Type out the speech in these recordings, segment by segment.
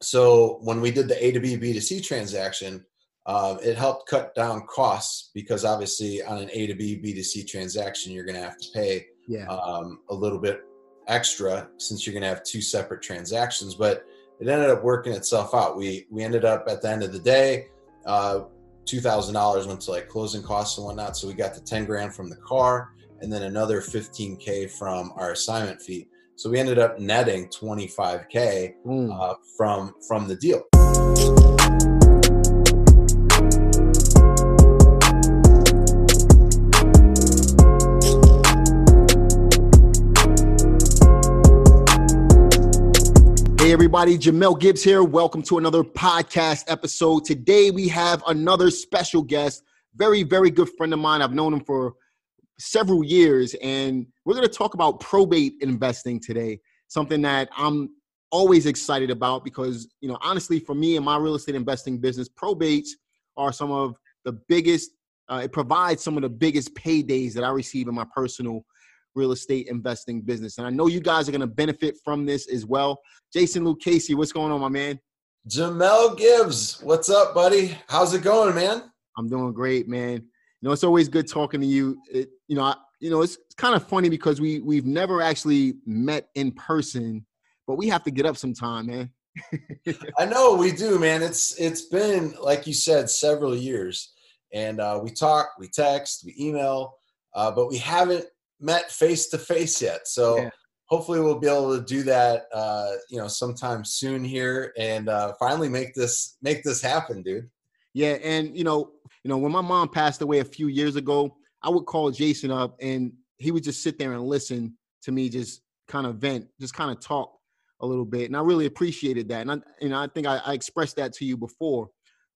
so when we did the A to B B2C transaction, uh, it helped cut down costs because obviously on an A to B B2C transaction, you're going to have to pay Yeah. um, a little bit extra since you're going to have two separate transactions. But it ended up working itself out. We we ended up at the end of the day, uh, two thousand dollars went to like closing costs and whatnot. So we got the ten grand from the car, and then another fifteen k from our assignment fee. So we ended up netting twenty five k Boom. uh, from from the deal. Hey everybody, Jamel Gibbs here. Welcome to another podcast episode. Today we have another special guest, very, very good friend of mine. I've known him for several years, and we're going to talk about probate investing today. Something that I'm always excited about because, you know, honestly, for me and my real estate investing business, probates are some of the biggest. Uh, it provides some of the biggest paydays that I receive in my personal real estate investing business. And I know you guys are going to benefit from this as well. Jason Lucchesi, what's going on, my man? Jamel Gibbs, what's up, buddy? How's it going, man? I'm doing great, man. You know, it's always good talking to you. It, you know, I, you know, it's, it's kind of funny because we we've never actually met in person, but we have to get up sometime, man. I know we do, man. It's it's been like you said, several years, and uh, we talk, we text, we email, uh, but we haven't met face to face yet. So Yeah. hopefully we'll be able to do that, uh, you know, sometime soon here, and uh, finally make this make this happen, dude. Yeah, and you know, you know, when my mom passed away a few years ago, I would call Jason up and he would just sit there and listen to me just kind of vent, just kind of talk a little bit. And I really appreciated that. And I, you know, I think I, I expressed that to you before,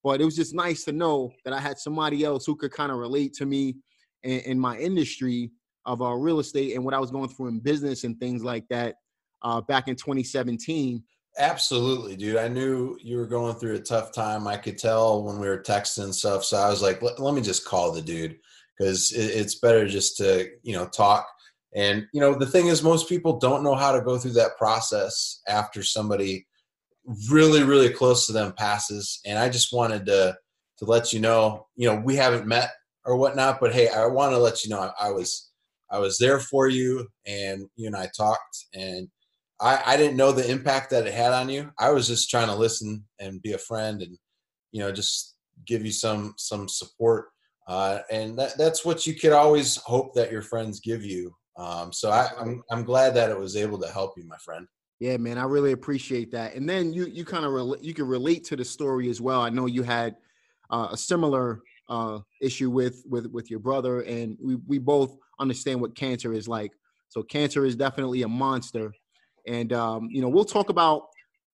but it was just nice to know that I had somebody else who could kind of relate to me in, in my industry of uh, real estate and what I was going through in business and things like that uh, back in 2017. Absolutely, dude. I knew you were going through a tough time. I could tell when we were texting and stuff. So I was like, let, me just call the dude because it, it's better just to, you know, talk. And, you know, the thing is, most people don't know how to go through that process after somebody really, really close to them passes. And I just wanted to, to let you know, you know, we haven't met or whatnot, but hey, I want to let you know I, I was, I was there for you and you and I talked and I, I didn't know the impact that it had on you. I was just trying to listen and be a friend and, you know, just give you some, some support. Uh, and that, that's what you could always hope that your friends give you. Um, so I, I'm, I'm glad that it was able to help you, my friend. Yeah, man, I really appreciate that. And then you you kind of rel- you can relate to the story as well. I know you had uh, a similar uh, issue with with with your brother, and we we both understand what cancer is like. So cancer is definitely a monster, and um, you know we'll talk about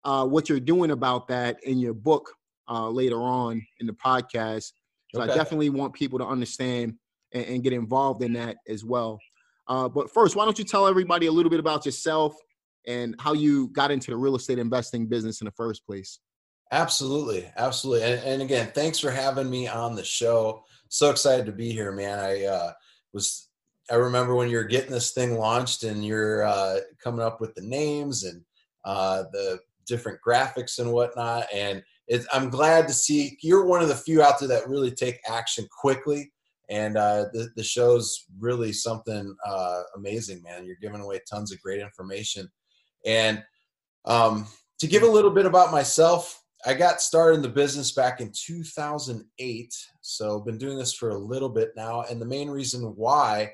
uh, what you're doing about that in your book uh, later on in the podcast. So I definitely want people to understand and, and get involved in that as well. Uh, but first, why don't you tell everybody a little bit about yourself and how you got into the real estate investing business in the first place? Absolutely, absolutely. And, and again, thanks for having me on the show. So excited to be here, man. I uh, was, I remember when you're getting this thing launched and you're uh, coming up with the names and uh, the different graphics and whatnot. And it, I'm glad to see you're one of the few out there that really take action quickly. And uh, the, the show's really something uh, amazing, man. You're giving away tons of great information. And um, to give a little bit about myself, I got started in the business back in 2008. So I've been doing this for a little bit now. And the main reason why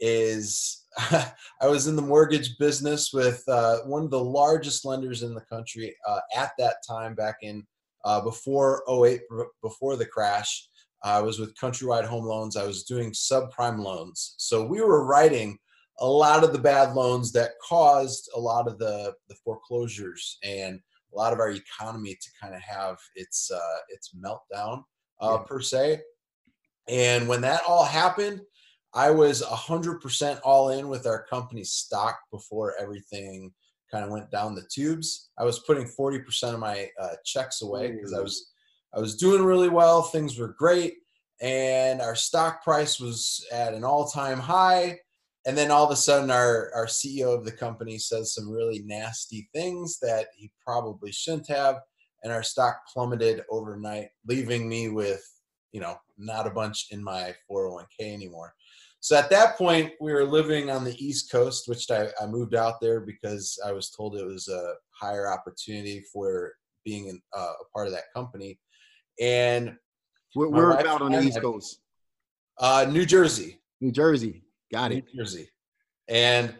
is I was in the mortgage business with uh, one of the largest lenders in the country uh, at that time back in uh, before 08, before the crash. I was with Countrywide Home Loans. I was doing subprime loans. So we were writing a lot of the bad loans that caused a lot of the, the foreclosures and a lot of our economy to kind of have its uh, its meltdown uh, Yeah. per se. And when that all happened, I was 100% all in with our company stock before everything kind of went down the tubes. I was putting 40% of my uh, checks away because I was I was doing really well. Things were great, and our stock price was at an all-time high. And then all of a sudden, our our CEO of the company says some really nasty things that he probably shouldn't have, and our stock plummeted overnight, leaving me with you know not a bunch in my 401k anymore. So at that point, we were living on the East Coast, which I, I moved out there because I was told it was a higher opportunity for being in, uh, a part of that company. And we're, we're about on the East Coast. Uh, New Jersey. New Jersey. Got it. New Jersey. And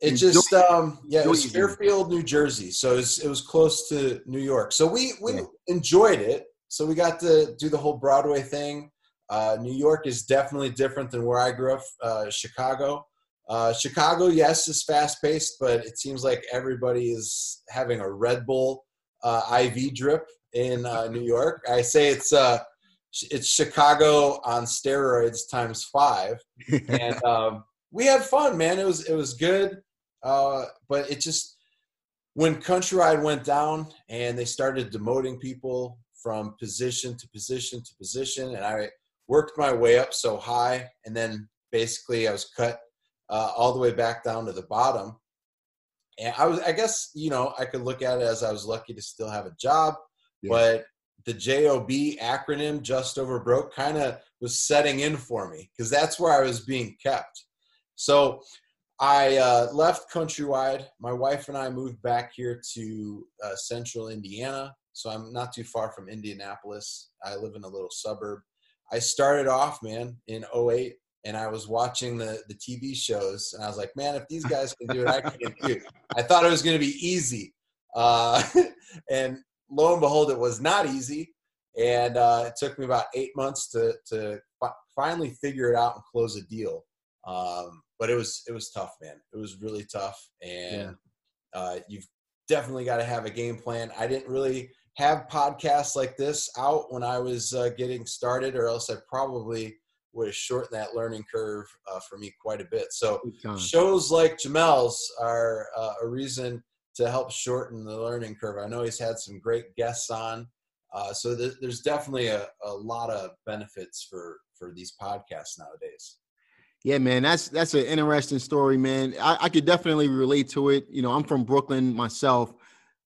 it just um yeah, it was Fairfield, New Jersey. So it was, it was close to New York. So we we yeah. enjoyed it. So we got to do the whole Broadway thing. Uh, New York is definitely different than where I grew up. Uh, Chicago, uh, Chicago, yes, is fast paced, but it seems like everybody is having a Red Bull uh, IV drip in uh, New York. I say it's uh, it's Chicago on steroids times five, and um, we had fun, man. It was it was good, but it just when Countrywide went down and they started demoting people from position to position to position, and I worked my way up so high, and then basically I was cut uh, all the way back down to the bottom. And I was, I guess, you know, I could look at it as I was lucky to still have a job, yeah. but the JOB acronym, just over broke, kind of was setting in for me because that's where I was being kept. So I uh, left Countrywide. My wife and I moved back here to uh, central Indiana. So I'm not too far from Indianapolis. I live in a little suburb. I started off, man, in 08 and I was watching the the TV shows and I was like, man, if these guys can do it, I can do it. I thought it was going to be easy. Uh, and lo and behold, it was not easy. And uh, it took me about eight months to, to fi- finally figure it out and close a deal. Um, but it was, it was tough, man. It was really tough. And yeah. uh, you've definitely got to have a game plan. I didn't really have podcasts like this out when I was uh, getting started, or else I probably would have shortened that learning curve uh, for me quite a bit. So shows like Jamel's are uh, a reason to help shorten the learning curve. I know he's had some great guests on, uh, so th- there's definitely a, a lot of benefits for for these podcasts nowadays. Yeah, man, that's that's an interesting story, man. I, I could definitely relate to it. You know, I'm from Brooklyn myself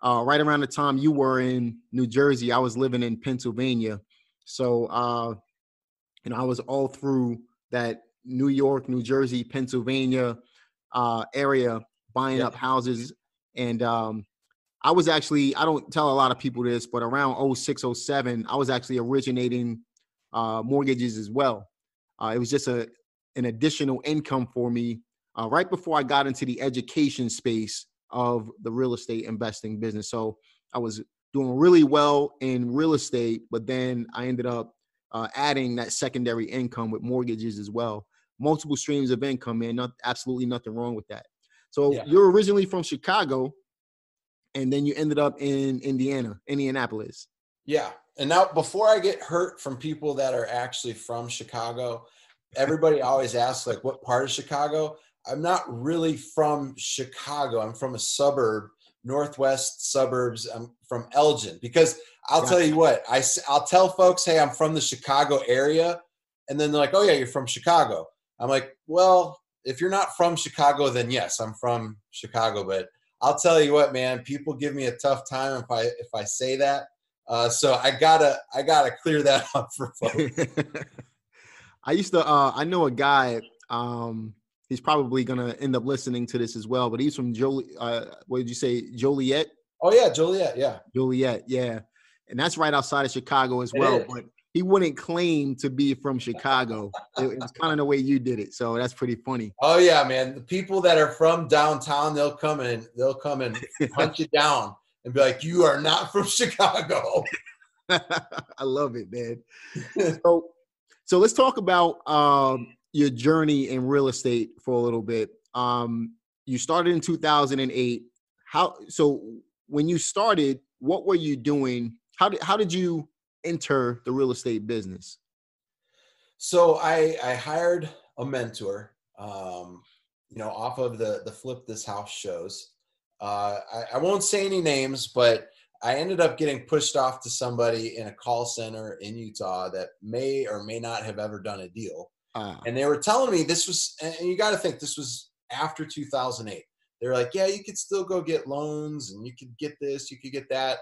uh, right around the time you were in New Jersey, I was living in Pennsylvania. So, uh, you know, I was all through that New York, New Jersey, Pennsylvania uh, area buying yeah. up houses. And um, I was actually, I don't tell a lot of people this, but around 06, 07, I was actually originating uh, mortgages as well. Uh, it was just a an additional income for me uh, right before I got into the education space of the real estate investing business. So I was doing really well in real estate, but then I ended up uh, adding that secondary income with mortgages as well. Multiple streams of income, man. Not absolutely nothing wrong with that. So yeah. you're originally from Chicago, and then you ended up in Indiana, Indianapolis. Yeah. And now, before I get hurt from people that are actually from Chicago, everybody always asks, like, what part of Chicago? I'm not really from Chicago. I'm from a suburb, northwest suburbs. I'm from Elgin because I'll tell you what, I, I'll tell folks, hey, I'm from the Chicago area. And then they're like, oh, yeah, you're from Chicago. I'm like, well, if you're not from Chicago, then yes, I'm from Chicago. But I'll tell you what, man, people give me a tough time if I if I say that. Uh, so I gotta I gotta clear that up for folks. I used to uh, I know a guy um, he's probably gonna end up listening to this as well. But he's from Jolie. Uh, what did you say, Joliet? Oh yeah, Joliet. Yeah, Joliet. Yeah, and that's right outside of Chicago as well. But he wouldn't claim to be from Chicago. it, it was kind of the way you did it, so that's pretty funny. Oh yeah, man. The people that are from downtown, they'll come and they'll come and hunt you down and be like, "You are not from Chicago." I love it, man. so, so let's talk about um, your journey in real estate for a little bit. Um, you started in 2008. How so? When you started, what were you doing? How did how did you enter the real estate business? So I I hired a mentor. Um, you know, off of the the flip this house shows. Uh, I, I won't say any names, but I ended up getting pushed off to somebody in a call center in Utah that may or may not have ever done a deal. Uh, and they were telling me this was, and you got to think this was after 2008. They're like, yeah, you could still go get loans and you could get this, you could get that.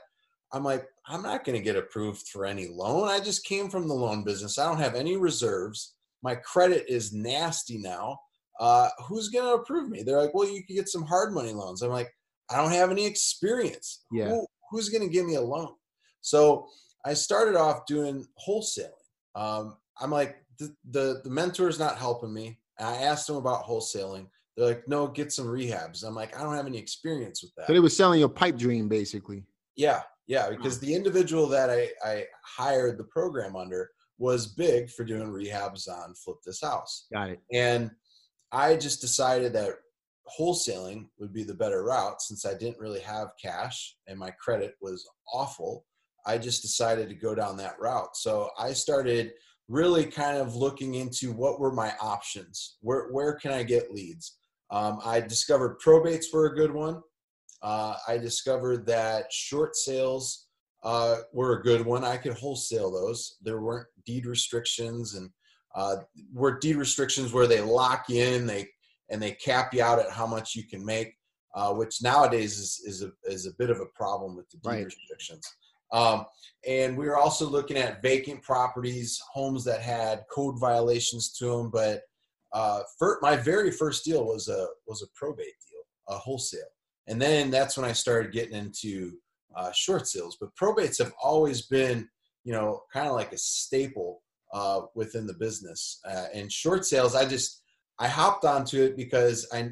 I'm like, I'm not going to get approved for any loan. I just came from the loan business. I don't have any reserves. My credit is nasty now. Uh, who's going to approve me? They're like, well, you could get some hard money loans. I'm like, I don't have any experience. Yeah. Who, who's going to give me a loan? So I started off doing wholesaling. Um, I'm like, the, the, the mentor is not helping me. And I asked them about wholesaling. They're like, no, get some rehabs. I'm like, I don't have any experience with that. So they were selling your pipe dream, basically. Yeah, yeah, because the individual that I, I hired the program under was big for doing rehabs on Flip This House. Got it. And I just decided that wholesaling would be the better route since I didn't really have cash and my credit was awful. I just decided to go down that route. So I started really kind of looking into what were my options. Where where can I get leads? Um, I discovered probates were a good one. Uh, I discovered that short sales uh, were a good one. I could wholesale those. There weren't deed restrictions, and uh, were deed restrictions where they lock you in, they and they cap you out at how much you can make, uh, which nowadays is is a is a bit of a problem with the deed Right. restrictions. Um, and we were also looking at vacant properties, homes that had code violations to them. But uh, fir- my very first deal was a was a probate deal, a wholesale, and then that's when I started getting into uh, short sales. But probates have always been, you know, kind of like a staple uh, within the business. Uh, and short sales, I just I hopped onto it because I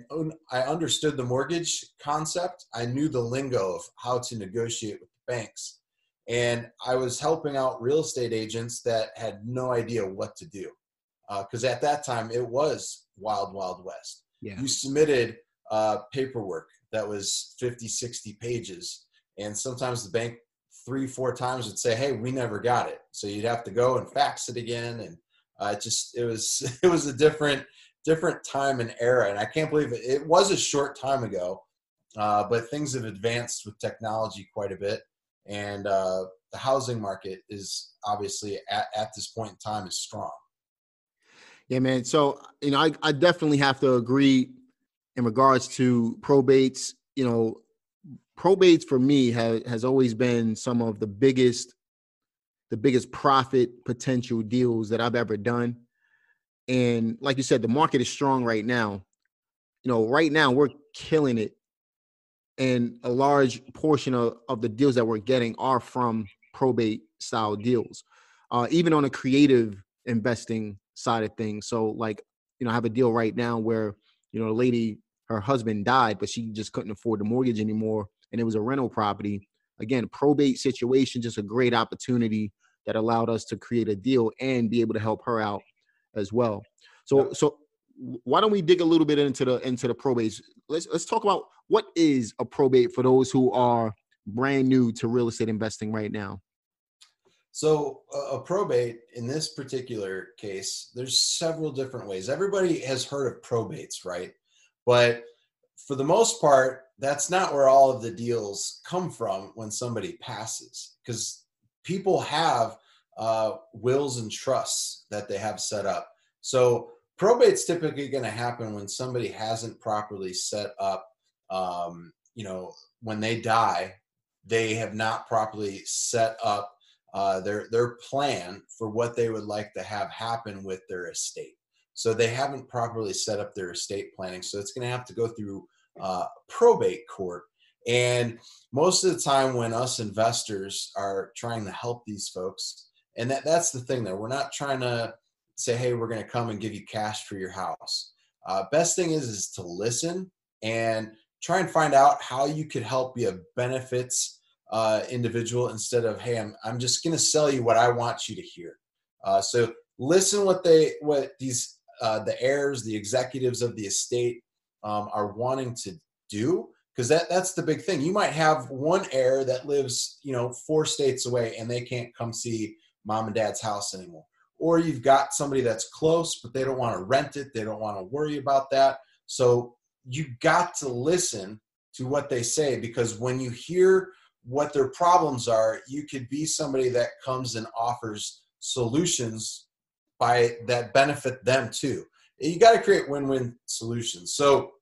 I understood the mortgage concept. I knew the lingo of how to negotiate with the banks and I was helping out real estate agents that had no idea what to do. Because at that time, it was wild, wild west. Yeah. You submitted uh, paperwork that was 50, 60 pages, and sometimes the bank three, four times would say, "Hey, we never got it," so you'd have to go and fax it again, and uh, it just it was it was a different different time and era, and I can't believe it. It was a short time ago, uh, but things have advanced with technology quite a bit and uh, the housing market is obviously at, at this point in time is strong. Yeah, man. So, you know, I, I definitely have to agree in regards to probates. You know, probates for me has has always been some of the biggest, the biggest profit potential deals that I've ever done. And like you said, the market is strong right now. You know, right now we're killing it. And a large portion of, of the deals that we're getting are from probate style deals. Uh, even on a creative investing side of things. So like, you know, I have a deal right now where, you know, a lady, her husband died, but she just couldn't afford the mortgage anymore. And it was a rental property. Again, probate situation, just a great opportunity that allowed us to create a deal and be able to help her out as well. So so why don't we dig a little bit into the into the probate? Let's let's talk about what is a probate for those who are brand new to real estate investing right now. So a, a probate in this particular case, there's several different ways. Everybody has heard of probates, right? But for the most part, that's not where all of the deals come from when somebody passes, because people have uh, wills and trusts that they have set up. So probate's typically going to happen when somebody hasn't properly set up. Um, you know, when they die, they have not properly set up uh, their their plan for what they would like to have happen with their estate. So they haven't properly set up their estate planning. So it's going to have to go through uh, probate court. And most of the time, when us investors are trying to help these folks, and that, that's the thing there, we're not trying to say, hey, we're going to come and give you cash for your house. Uh, best thing is is to listen and try and find out how you could help be a benefits uh, individual instead of hey i'm, I'm just going to sell you what i want you to hear. Uh, so listen what they what these uh, the heirs the executives of the estate um, are wanting to do because that that's the big thing. You might have one heir that lives you know four states away and they can't come see mom and dad's house anymore or you've got somebody that's close but they don't want to rent it they don't want to worry about that so you got to listen to what they say because when you hear what their problems are, you could be somebody that comes and offers solutions by that benefit them too. You got to create win-win solutions. So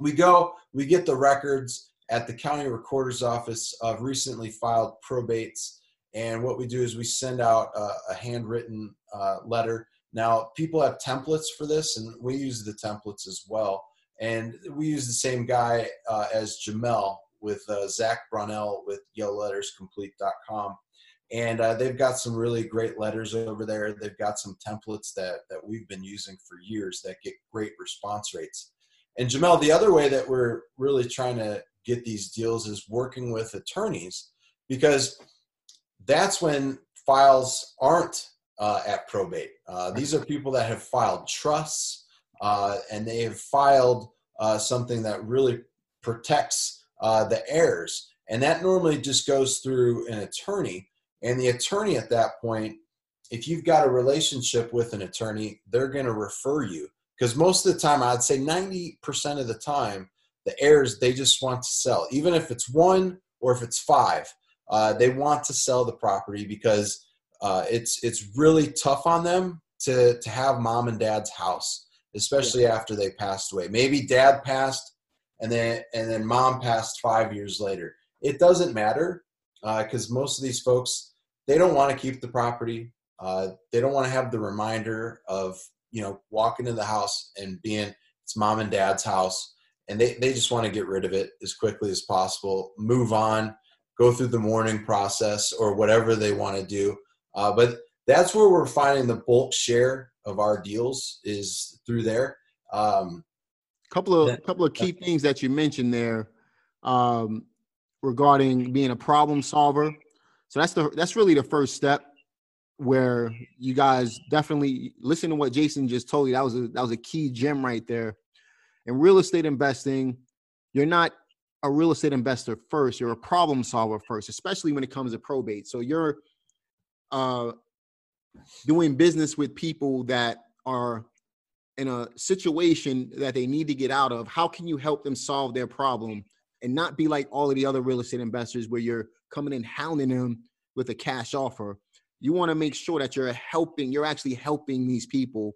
we go, we get the records, at the county recorder's office of recently filed probates. And what we do is we send out a, a handwritten uh, letter. Now, people have templates for this, and we use the templates as well. And we use the same guy uh, as Jamel with uh, Zach Brunell with YellowLettersComplete.com. And uh, they've got some really great letters over there. They've got some templates that, that we've been using for years that get great response rates. And Jamel, the other way that we're really trying to get these deals is working with attorneys because that's when files aren't uh, at probate. Uh, these are people that have filed trusts uh, and they have filed uh, something that really protects uh, the heirs. And that normally just goes through an attorney. And the attorney at that point, if you've got a relationship with an attorney, they're going to refer you. Because most of the time, I'd say 90% of the time, the heirs, they just want to sell. Even if it's one or if it's five, uh, they want to sell the property because uh, it's, it's really tough on them to, to have mom and dad's house, especially yeah. after they passed away. Maybe dad passed and then, and then mom passed five years later. It doesn't matter because uh, most of these folks they don't want to keep the property. Uh, they don't want to have the reminder of you know walking in the house and being it's mom and dad's house, and they they just want to get rid of it as quickly as possible, move on, go through the mourning process or whatever they want to do. Uh, but that's where we're finding the bulk share of our deals is through there. Um, couple of couple of key things that you mentioned there. Um, regarding being a problem solver. So that's the that's really the first step where you guys definitely listen to what Jason just told you. That was a that was a key gem right there. In real estate investing, you're not a real estate investor first, you're a problem solver first, especially when it comes to probate. So you're uh doing business with people that are in a situation that they need to get out of. How can you help them solve their problem? and not be like all of the other real estate investors where you're coming in hounding them with a cash offer. You want to make sure that you're helping, you're actually helping these people,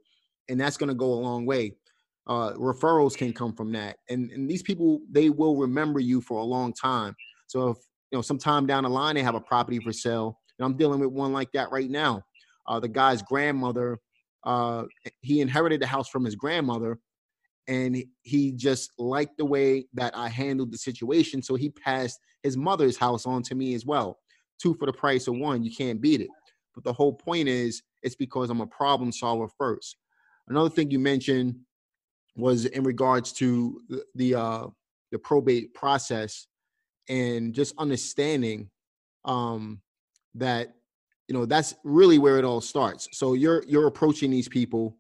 and that's going to go a long way. Uh, referrals can come from that, and and these people they will remember you for a long time. So if you know sometime down the line they have a property for sale, and I'm dealing with one like that right now. Uh, the guy's grandmother, uh, he inherited the house from his grandmother, and he just liked the way that I handled the situation. So he passed his mother's house on to me as well. Two for the price of one. You can't beat it. But the whole point is, it's because I'm a problem solver first. Another thing you mentioned was in regards to the uh, the probate process and just understanding um, that you know that's really where it all starts. So you're you're approaching these people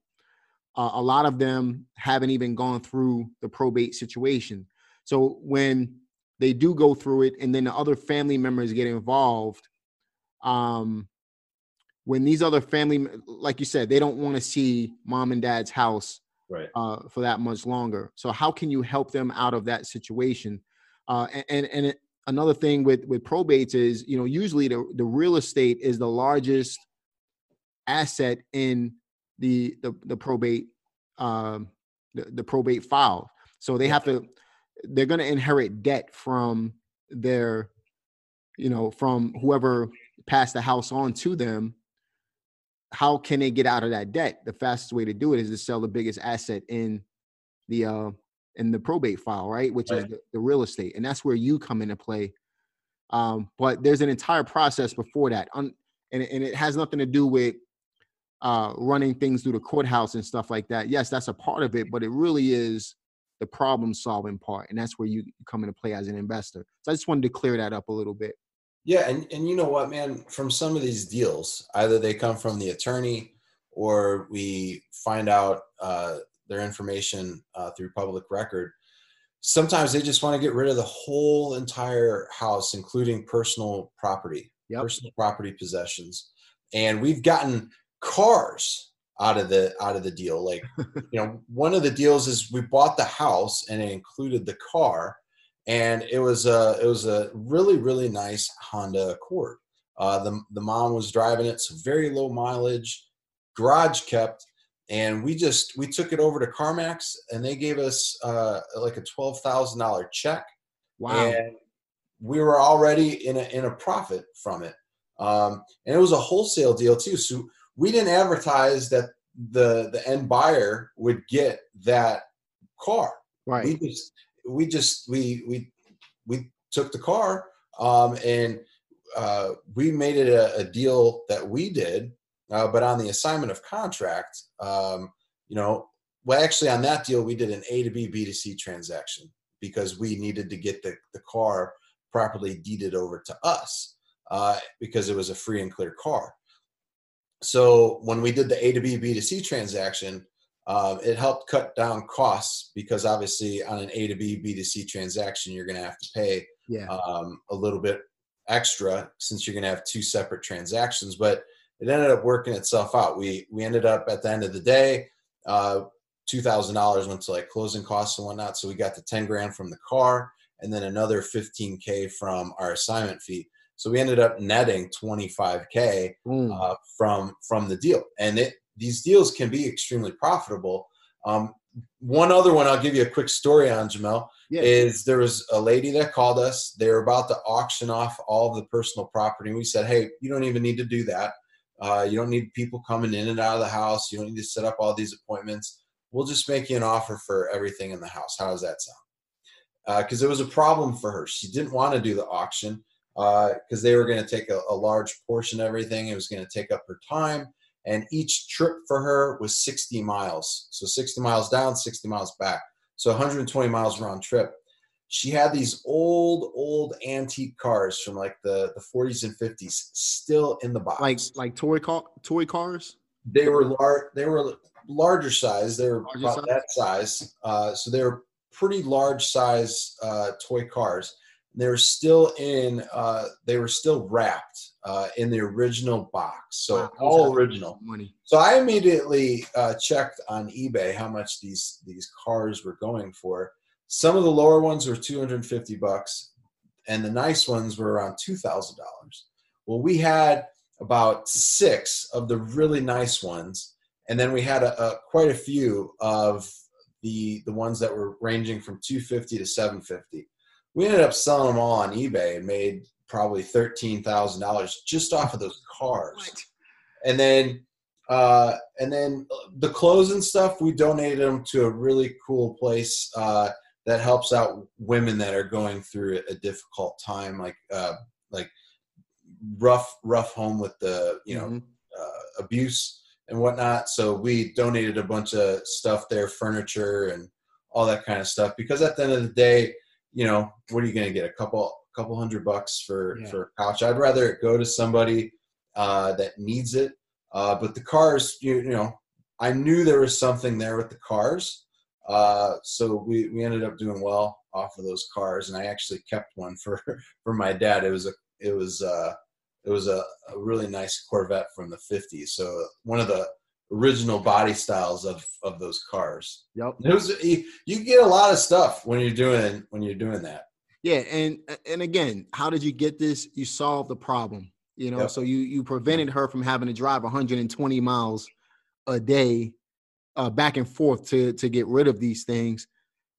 uh, a lot of them haven't even gone through the probate situation. So when they do go through it, and then the other family members get involved, um, when these other family, like you said, they don't want to see mom and dad's house right. uh, for that much longer. So how can you help them out of that situation? Uh, and and it, another thing with with probates is, you know, usually the the real estate is the largest asset in the the, the probate um, the, the probate file. So they have to they're going to inherit debt from their you know from whoever passed the house on to them how can they get out of that debt the fastest way to do it is to sell the biggest asset in the uh in the probate file right which right. is the, the, real estate and that's where you come into play um but there's an entire process before that Un, and, and it has nothing to do with uh, running things through the courthouse and stuff like that. Yes, that's a part of it, but it really is the problem solving part, and that's where you come into play as an investor. So I just wanted to clear that up a little bit. Yeah, and and you know what, man, from some of these deals, either they come from the attorney or we find out uh, their information uh, through public record. Sometimes they just want to get rid of the whole entire house, including personal property, yep. personal property possessions. And we've gotten cars out of the out of the deal like you know one of the deals is we bought the house and it included the car and it was a it was a really really nice honda accord uh, the, the mom was driving it so very low mileage garage kept and we just we took it over to carmax and they gave us uh, like a $12000 check Wow. And we were already in a in a profit from it. Um, and it was a wholesale deal too. So we didn't advertise that the the end buyer would get that car. Right. We just we just we we we took the car um, and uh, we made it a, a deal that we did, uh, but on the assignment of contract, um, you know, well, actually on that deal we did an A to B B to C transaction because we needed to get the the car properly deeded over to us uh, because it was a free and clear car. So when we did the A to B B to C transaction, uh, it helped cut down costs because obviously on an A to B B to C transaction, you're going to have to pay yeah. um, a little bit extra since you're going to have two separate transactions. But it ended up working itself out. We we ended up at the end of the day, uh, two thousand dollars went to like closing costs and whatnot. So we got the ten grand from the car, and then another fifteen k from our assignment fee. So we ended up netting 25k Mm. uh, from from the deal, and it, these deals can be extremely profitable. Um, one other one I'll give you a quick story on Jamel Yeah. is there was a lady that called us. They were about to auction off all of the personal property. We said, hey, you don't even need to do that. Uh, you don't need people coming in and out of the house. You don't need to set up all these appointments. We'll just make you an offer for everything in the house. How does that sound? Because it was a problem for her. She didn't want to do the auction because they were going to take a, a large portion of everything. It was going to take up her time. And each trip for her was 60 miles. So 60 miles down, 60 miles back. So 120 miles round trip. She had these old, old antique cars from like the, the 40s and 50s still in the box. Like like toy car toy cars. they were large. They were larger size. They were Larger about size? that size. Uh, so they were pretty large size uh, toy cars. They were still in. Uh, they were still wrapped uh, in the original box. So Wow, all original. Money. So I immediately uh, checked on eBay how much these these cars were going for. Some of the lower ones were 250 bucks, and the nice ones were around two thousand dollars. Well, we had about six of the really nice ones, and then we had a, a quite a few of the the ones that were ranging from 250 to 750. We ended up selling them all on eBay and made probably thirteen thousand dollars just off of those cars. And then uh, and then the clothes and stuff we donated them to a really cool place uh, that helps out women that are going through a difficult time like uh, like rough rough home with the you know Mhm. uh, abuse and whatnot. So we donated a bunch of stuff there furniture and all that kind of stuff because at the end of the day you know what are you going to get? A couple couple hundred bucks for Yeah. for a couch? I'd rather go to somebody uh, that needs it uh, but the cars you, you know i knew there was something there with the cars uh, so we, we ended up doing well off of those cars and i actually kept one for for my dad. It was a it was uh it was a, a really nice corvette from the 50s so one of the original body styles of of those cars Yep. it was you, you get a lot of stuff when you're doing when you're doing that Yeah, and and again, how did you get this? You solved the problem. You know, Yep. so you you prevented her from having to drive 120 miles a day uh, back and forth to to get rid of these things.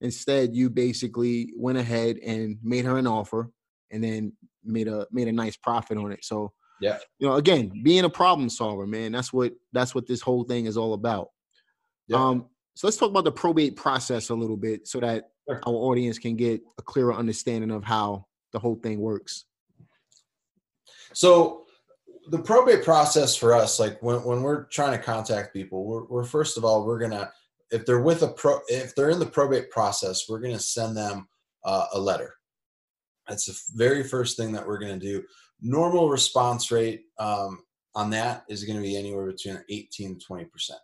Instead, you basically went ahead and made her an offer, and then made a made a nice profit on it. So Yeah. you know, again, being a problem solver, man, that's what that's what this whole thing is all about. Yeah. Um, so let's talk about the probate process a little bit, so that Sure. our audience can get a clearer understanding of how the whole thing works. So the probate process for us, like when, when we're trying to contact people, we're, we're first of all, we're gonna if they're with a pro if they're in the probate process, we're gonna send them uh, a letter. That's the very first thing that we're gonna do. Normal response rate um, on that is gonna be anywhere between 18 to 20 percent.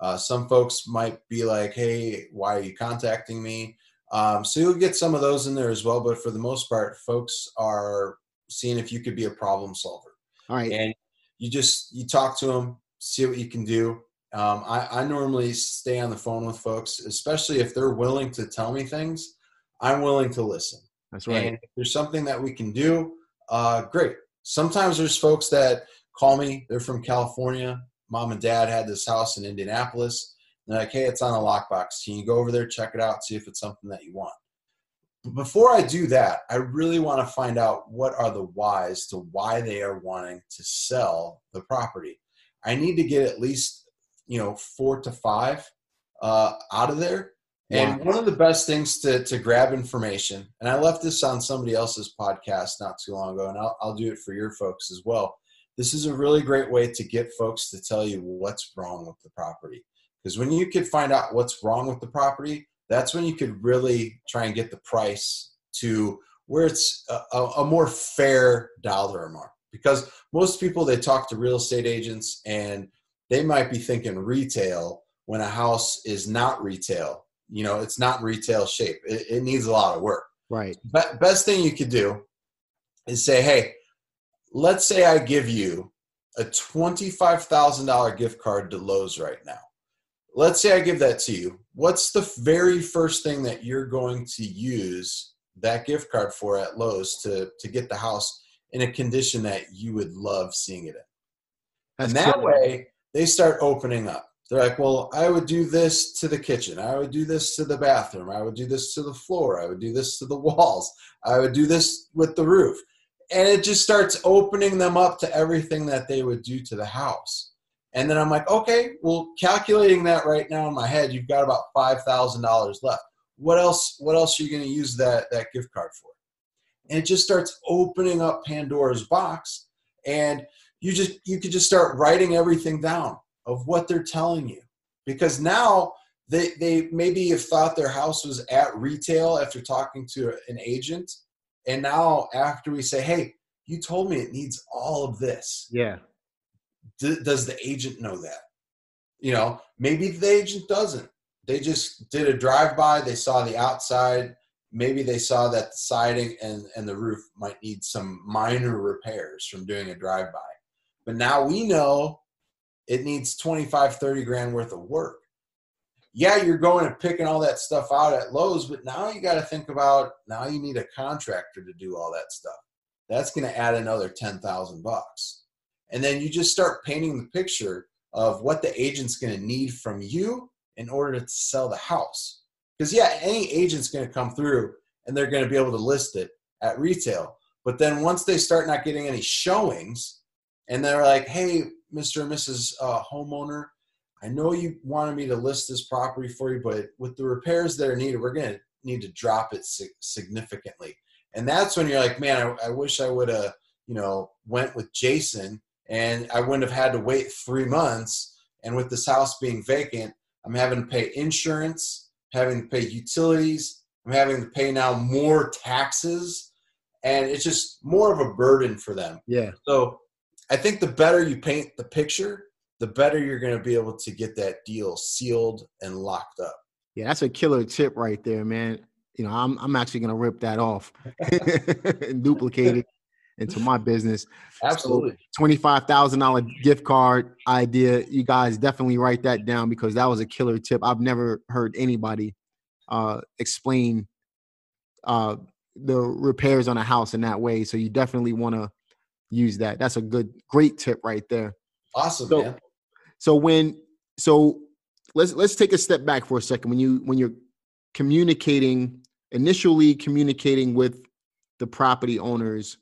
Uh, some folks might be like, "Hey, why are you contacting me?" Um, so you'll get some of those in there as well. But for the most part, folks are seeing if you could be a problem solver All right. and you just you talk to them see what you can do um, I, I normally stay on the phone with folks especially if they're willing to tell me things i'm willing to listen That's right. and if there's something that we can do uh, great sometimes there's folks that call me they're from california mom and dad had this house in indianapolis they're like hey it's on a lockbox can you go over there check it out see if it's something that you want But before I do that, I really want to find out what are the whys to why they are wanting to sell the property. I need to get at least, you know, four to five uh, out of there. And Wow. one of the best things to, to grab information, and I left this on somebody else's podcast not too long ago, and I'll, I'll do it for your folks as well. This is a really great way to get folks to tell you what's wrong with the property. Because when you could find out what's wrong with the property, that's when you could really try and get the price to where it's a, a, a more fair dollar amount. Because most people they talk to real estate agents and they might be thinking retail when a house is not retail. You know, it's not retail shape. It, it needs a lot of work. Right. Be- best thing you could do is say, hey, let's say I give you a $25,000 gift card to Lowe's right now. Let's say I give that to you. What's the very first thing that you're going to use that gift card for at Lowe's to, to get the house in a condition that you would love seeing it in? That's and that killer. way they start opening up. They're like, well, I would do this to the kitchen. I would do this to the bathroom. I would do this to the floor. I would do this to the walls. I would do this with the roof. And it just starts opening them up to everything that they would do to the house. And then I'm like, okay, well, calculating that right now in my head, you've got about five thousand dollars left. What else? What else are you going to use that that gift card for? And it just starts opening up Pandora's box, and you just you could just start writing everything down of what they're telling you. Because now they they maybe have thought their house was at retail after talking to an agent. And now after we say hey you told me it needs all of this. Yeah. D- does the agent know that? You know maybe the agent doesn't. They just did a drive by they saw the outside. Maybe they saw that the siding and, and the roof might need some minor repairs from doing a drive by but now we know it needs 25 30 grand worth of work. Yeah you're going and picking all that stuff out at lowes but now you got to think about now you need a contractor to do all that stuff. That's going to add another 10000 bucks. And then you just start painting the picture of what the agent's going to need from you in order to sell the house. Because yeah any agent's going to come through and they're going to be able to list it at retail. But then once they start not getting any showings and they're like hey mr and mrs uh, homeowner i know you wanted me to list this property for you but with the repairs that are needed we're going to need to drop it sig- significantly. And that's when you're like man i, I wish i would have you know went with jason and i wouldn't have had to wait three months. And with this house being vacant i'm having to pay insurance having to pay utilities i'm having to pay now more taxes. And it's just more of a burden for them. Yeah. so I think the better you paint the picture, the better you're going to be able to get that deal sealed and locked up. Yeah, that's a killer tip right there, man. You know, I'm I'm actually gonna rip that off and duplicate it into my business. Absolutely. Thousand dollar gift card idea. You guys definitely write that down because that was a killer tip. I've never heard anybody uh, explain uh, the repairs on a house in that way. So you definitely want to use that. That's a good, great tip right there. awesome, So- man. So when so let's let's take a step back for a second. When you when you're communicating initially communicating with the property owners,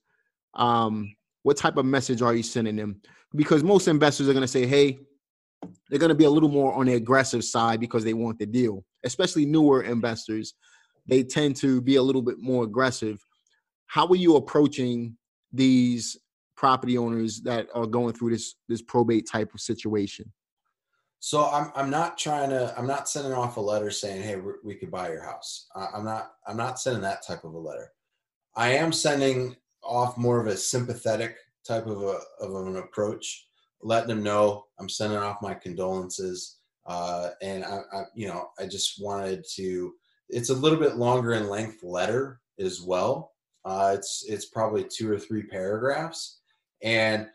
um, what type of message are you sending them? Because most investors are going to say, "Hey, they're going to be a little more on the aggressive side because they want the deal." Especially newer investors, they tend to be a little bit more aggressive. How are you approaching these property owners that are going through this this probate type of situation? So I'm I'm not trying to I'm not sending off a letter saying hey we could buy your house. I'm not I'm not sending that type of a letter. I am sending off more of a sympathetic type of a of an approach, letting them know I'm sending off my condolences. Uh, and I, I you know I just wanted to. It's a little bit longer in length letter as well. Uh, it's it's probably two or three paragraphs, and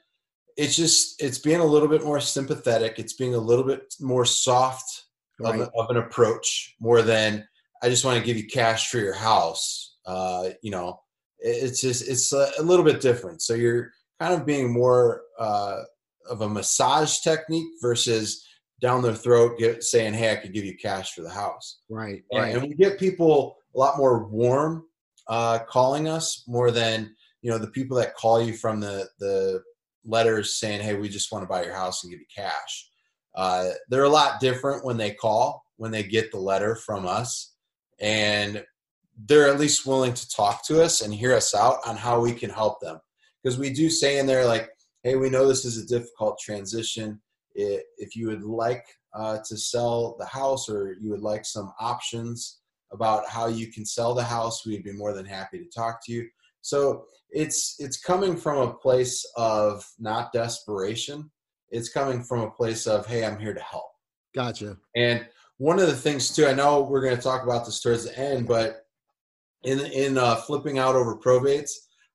it's just it's being a little bit more sympathetic it's being a little bit more soft of, Right. a- of an approach more than i just want to give you cash for your house uh, you know it- it's just it's a, a little bit different so you're kind of being more uh, of a massage technique versus down their throat get, saying hey i could give you cash for the house Right, and, right. and we get people a lot more warm uh, calling us more than you know the people that call you from the the letters saying, "Hey, we just want to buy your house and give you cash." Uh, they're a lot different when they call when they get the letter from us, and they're at least willing to talk to us and hear us out on how we can help them. Because we do say in there like, "Hey, we know this is a difficult transition. If you would like uh, to sell the house or you would like some options." about how you can sell the house we'd be more than happy to talk to you so it's it's coming from a place of not desperation. It's coming from a place of hey i'm here to help. Gotcha. And one of the things too i know we're going to talk about this towards the end but in in uh, flipping out over probates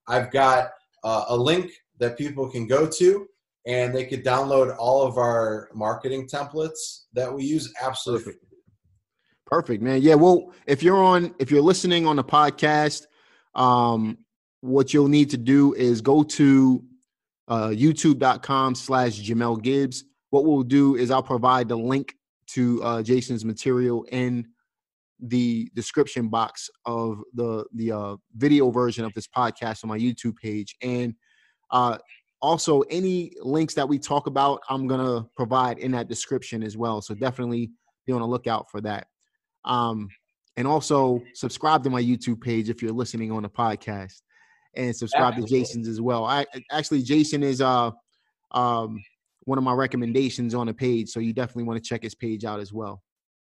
i've got uh, a link that people can go to and they could download all of our marketing templates that we use. Absolutely. Perfect, man. Yeah. Well, if you're on, if you're listening on the podcast, um, what you'll need to do is go to uh, youtube.com slash Jamel Gibbs. What we'll do is I'll provide the link to uh, Jason's material in the description box of the the uh, video version of this podcast on my YouTube page, and uh, also any links that we talk about, I'm gonna provide in that description as well. So definitely be on the lookout for that. Um, and also subscribe to my YouTube page if you're listening on the podcast, and subscribe Absolutely. to Jason's as well. I actually Jason is uh um one of my recommendations on the page, so you definitely want to check his page out as well.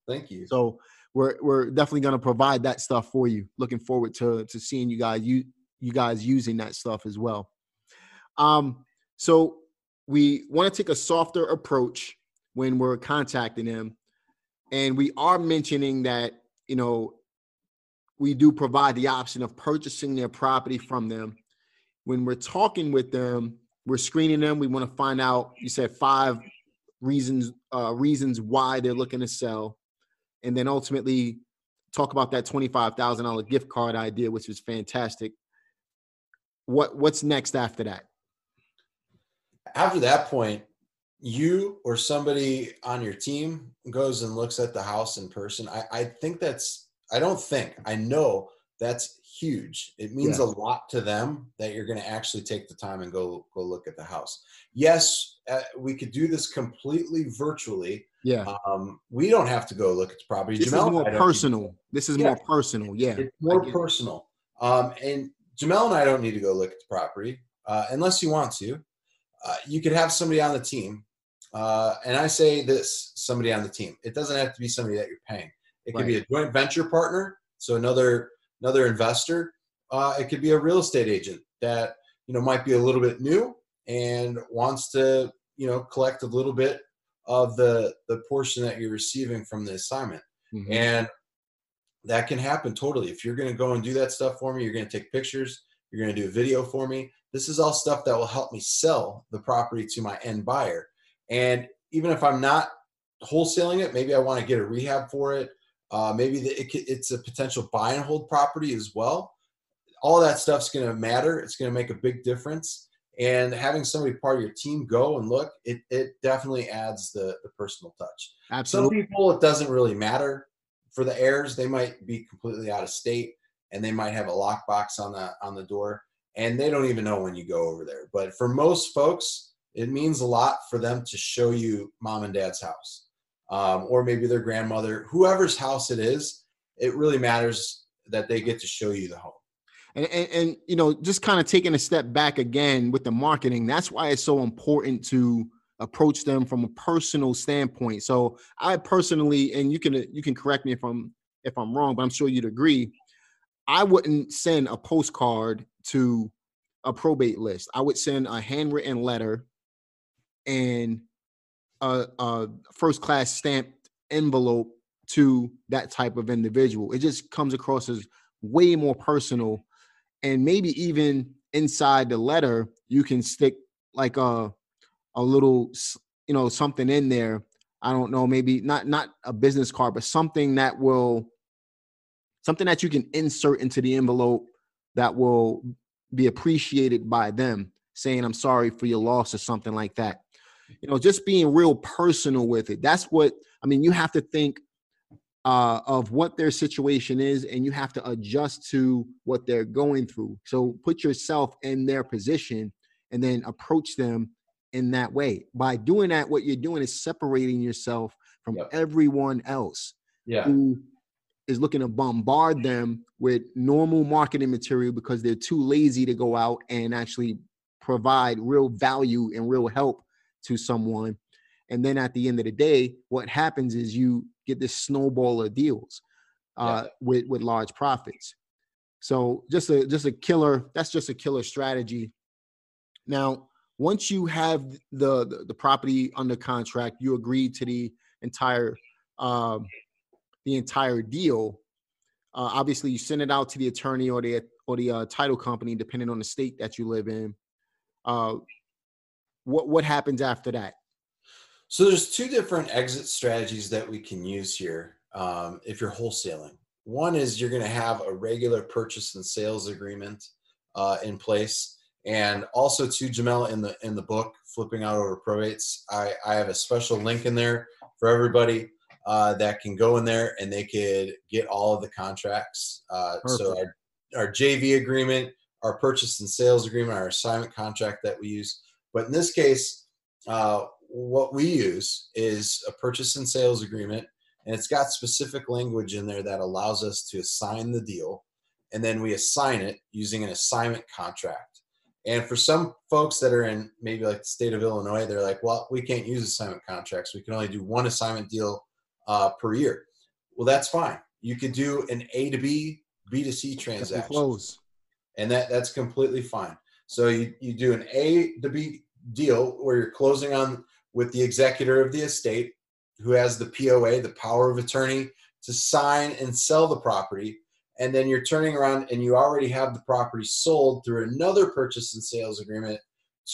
Thank you. So we're we're definitely going to provide that stuff for you. Looking forward to to seeing you guys you you guys using that stuff as well. Um, so we want to take a softer approach when we're contacting them and we are mentioning that, you know, we do provide the option of purchasing their property from them. When we're talking with them, we're screening them. We want to find out, you said five reasons, uh, reasons why they're looking to sell. And then ultimately talk about that $25,000 gift card idea, which is fantastic. What what's next after that? After that point, you or somebody on your team goes and looks at the house in person, I, I think that's, I don't think, I know that's huge. It means a lot to them that you're going to actually take the time and go go look at the house. Yes, uh, we could do this completely virtually. Yeah. Um, we don't have to go look at the property. This Jamel is more personal. This is yeah. more personal. Yeah. It's more personal. Um, and Jamel and I don't need to go look at the property uh, unless you want to. Uh, you could have somebody on the team uh, and I say this somebody on the team. It doesn't have to be somebody that you're paying. It could right. be a joint venture partner, so another another investor. Uh, it could be a real estate agent that you know might be a little bit new and wants to you know collect a little bit of the the portion that you're receiving from the assignment. Mm-hmm. And that can happen totally. If you're going to go and do that stuff for me, you're going to take pictures, you're going to do a video for me. This is all stuff that will help me sell the property to my end buyer and even if I'm not wholesaling it, maybe I want to get a rehab for it. Uh, maybe the, it, it's a potential buy and hold property as well. All that stuff's going to matter. It's going to make a big difference. And having somebody part of your team go and look, it, it definitely adds the, the personal touch. Absolutely. Some people, it doesn't really matter for the heirs. They might be completely out of state and they might have a lockbox on the on the door and they don't even know when you go over there. But for most folks, it means a lot for them to show you mom and dad's house um, or maybe their grandmother whoever's house it is it really matters that they get to show you the home. And, and, and you know just kind of taking a step back again with the marketing that's why it's so important to approach them from a personal standpoint. So i personally and you can you can correct me if i'm if i'm wrong but i'm sure you'd agree i wouldn't send a postcard to a probate list. I would send a handwritten letter and a, a first class stamped envelope to that type of individual. It just comes across as way more personal. And maybe even inside the letter, you can stick like a a little, you know, something in there. I don't know, maybe not not a business card, but something that will something that you can insert into the envelope that will be appreciated by them, saying I'm sorry for your loss or something like that you know, just being real personal with it. That's what I mean. You have to think uh, of what their situation is, and you have to adjust to what they're going through. So put yourself in their position and then approach them in that way. By doing that, what you're doing is separating yourself from yep. everyone else yeah. who is looking to bombard them with normal marketing material because they're too lazy to go out and actually provide real value and real help to someone. And then at the end of the day, what happens is you get this snowball of deals uh, yeah. with with large profits. So just a just a killer. That's just a killer strategy. Now, once you have the the, the property under contract, you agree to the entire um, the entire deal. Uh, obviously, you send it out to the attorney or the or the uh, title company, depending on the state that you live in. Uh, what what happens after that? So there's two different exit strategies that we can use here um, if you're wholesaling. One is you're going to have a regular purchase and sales agreement uh, in place, and also to Jamel in the in the book flipping out over probates. I, I have a special link in there for everybody uh, that can go in there and they could get all of the contracts. Uh, so our our JV agreement, our purchase and sales agreement, our assignment contract that we use. But in this case, uh, what we use is a purchase and sales agreement, and it's got specific language in there that allows us to assign the deal, and then we assign it using an assignment contract. And for some folks that are in maybe like the state of Illinois, they're like, well, we can't use assignment contracts. We can only do one assignment deal uh, per year. Well, that's fine. You could do an A to B, B to C transaction. Close. And that, that's completely fine. So you, you do an A to B deal where you're closing on with the executor of the estate who has the POA, the power of attorney, to sign and sell the property. And then you're turning around and you already have the property sold through another purchase and sales agreement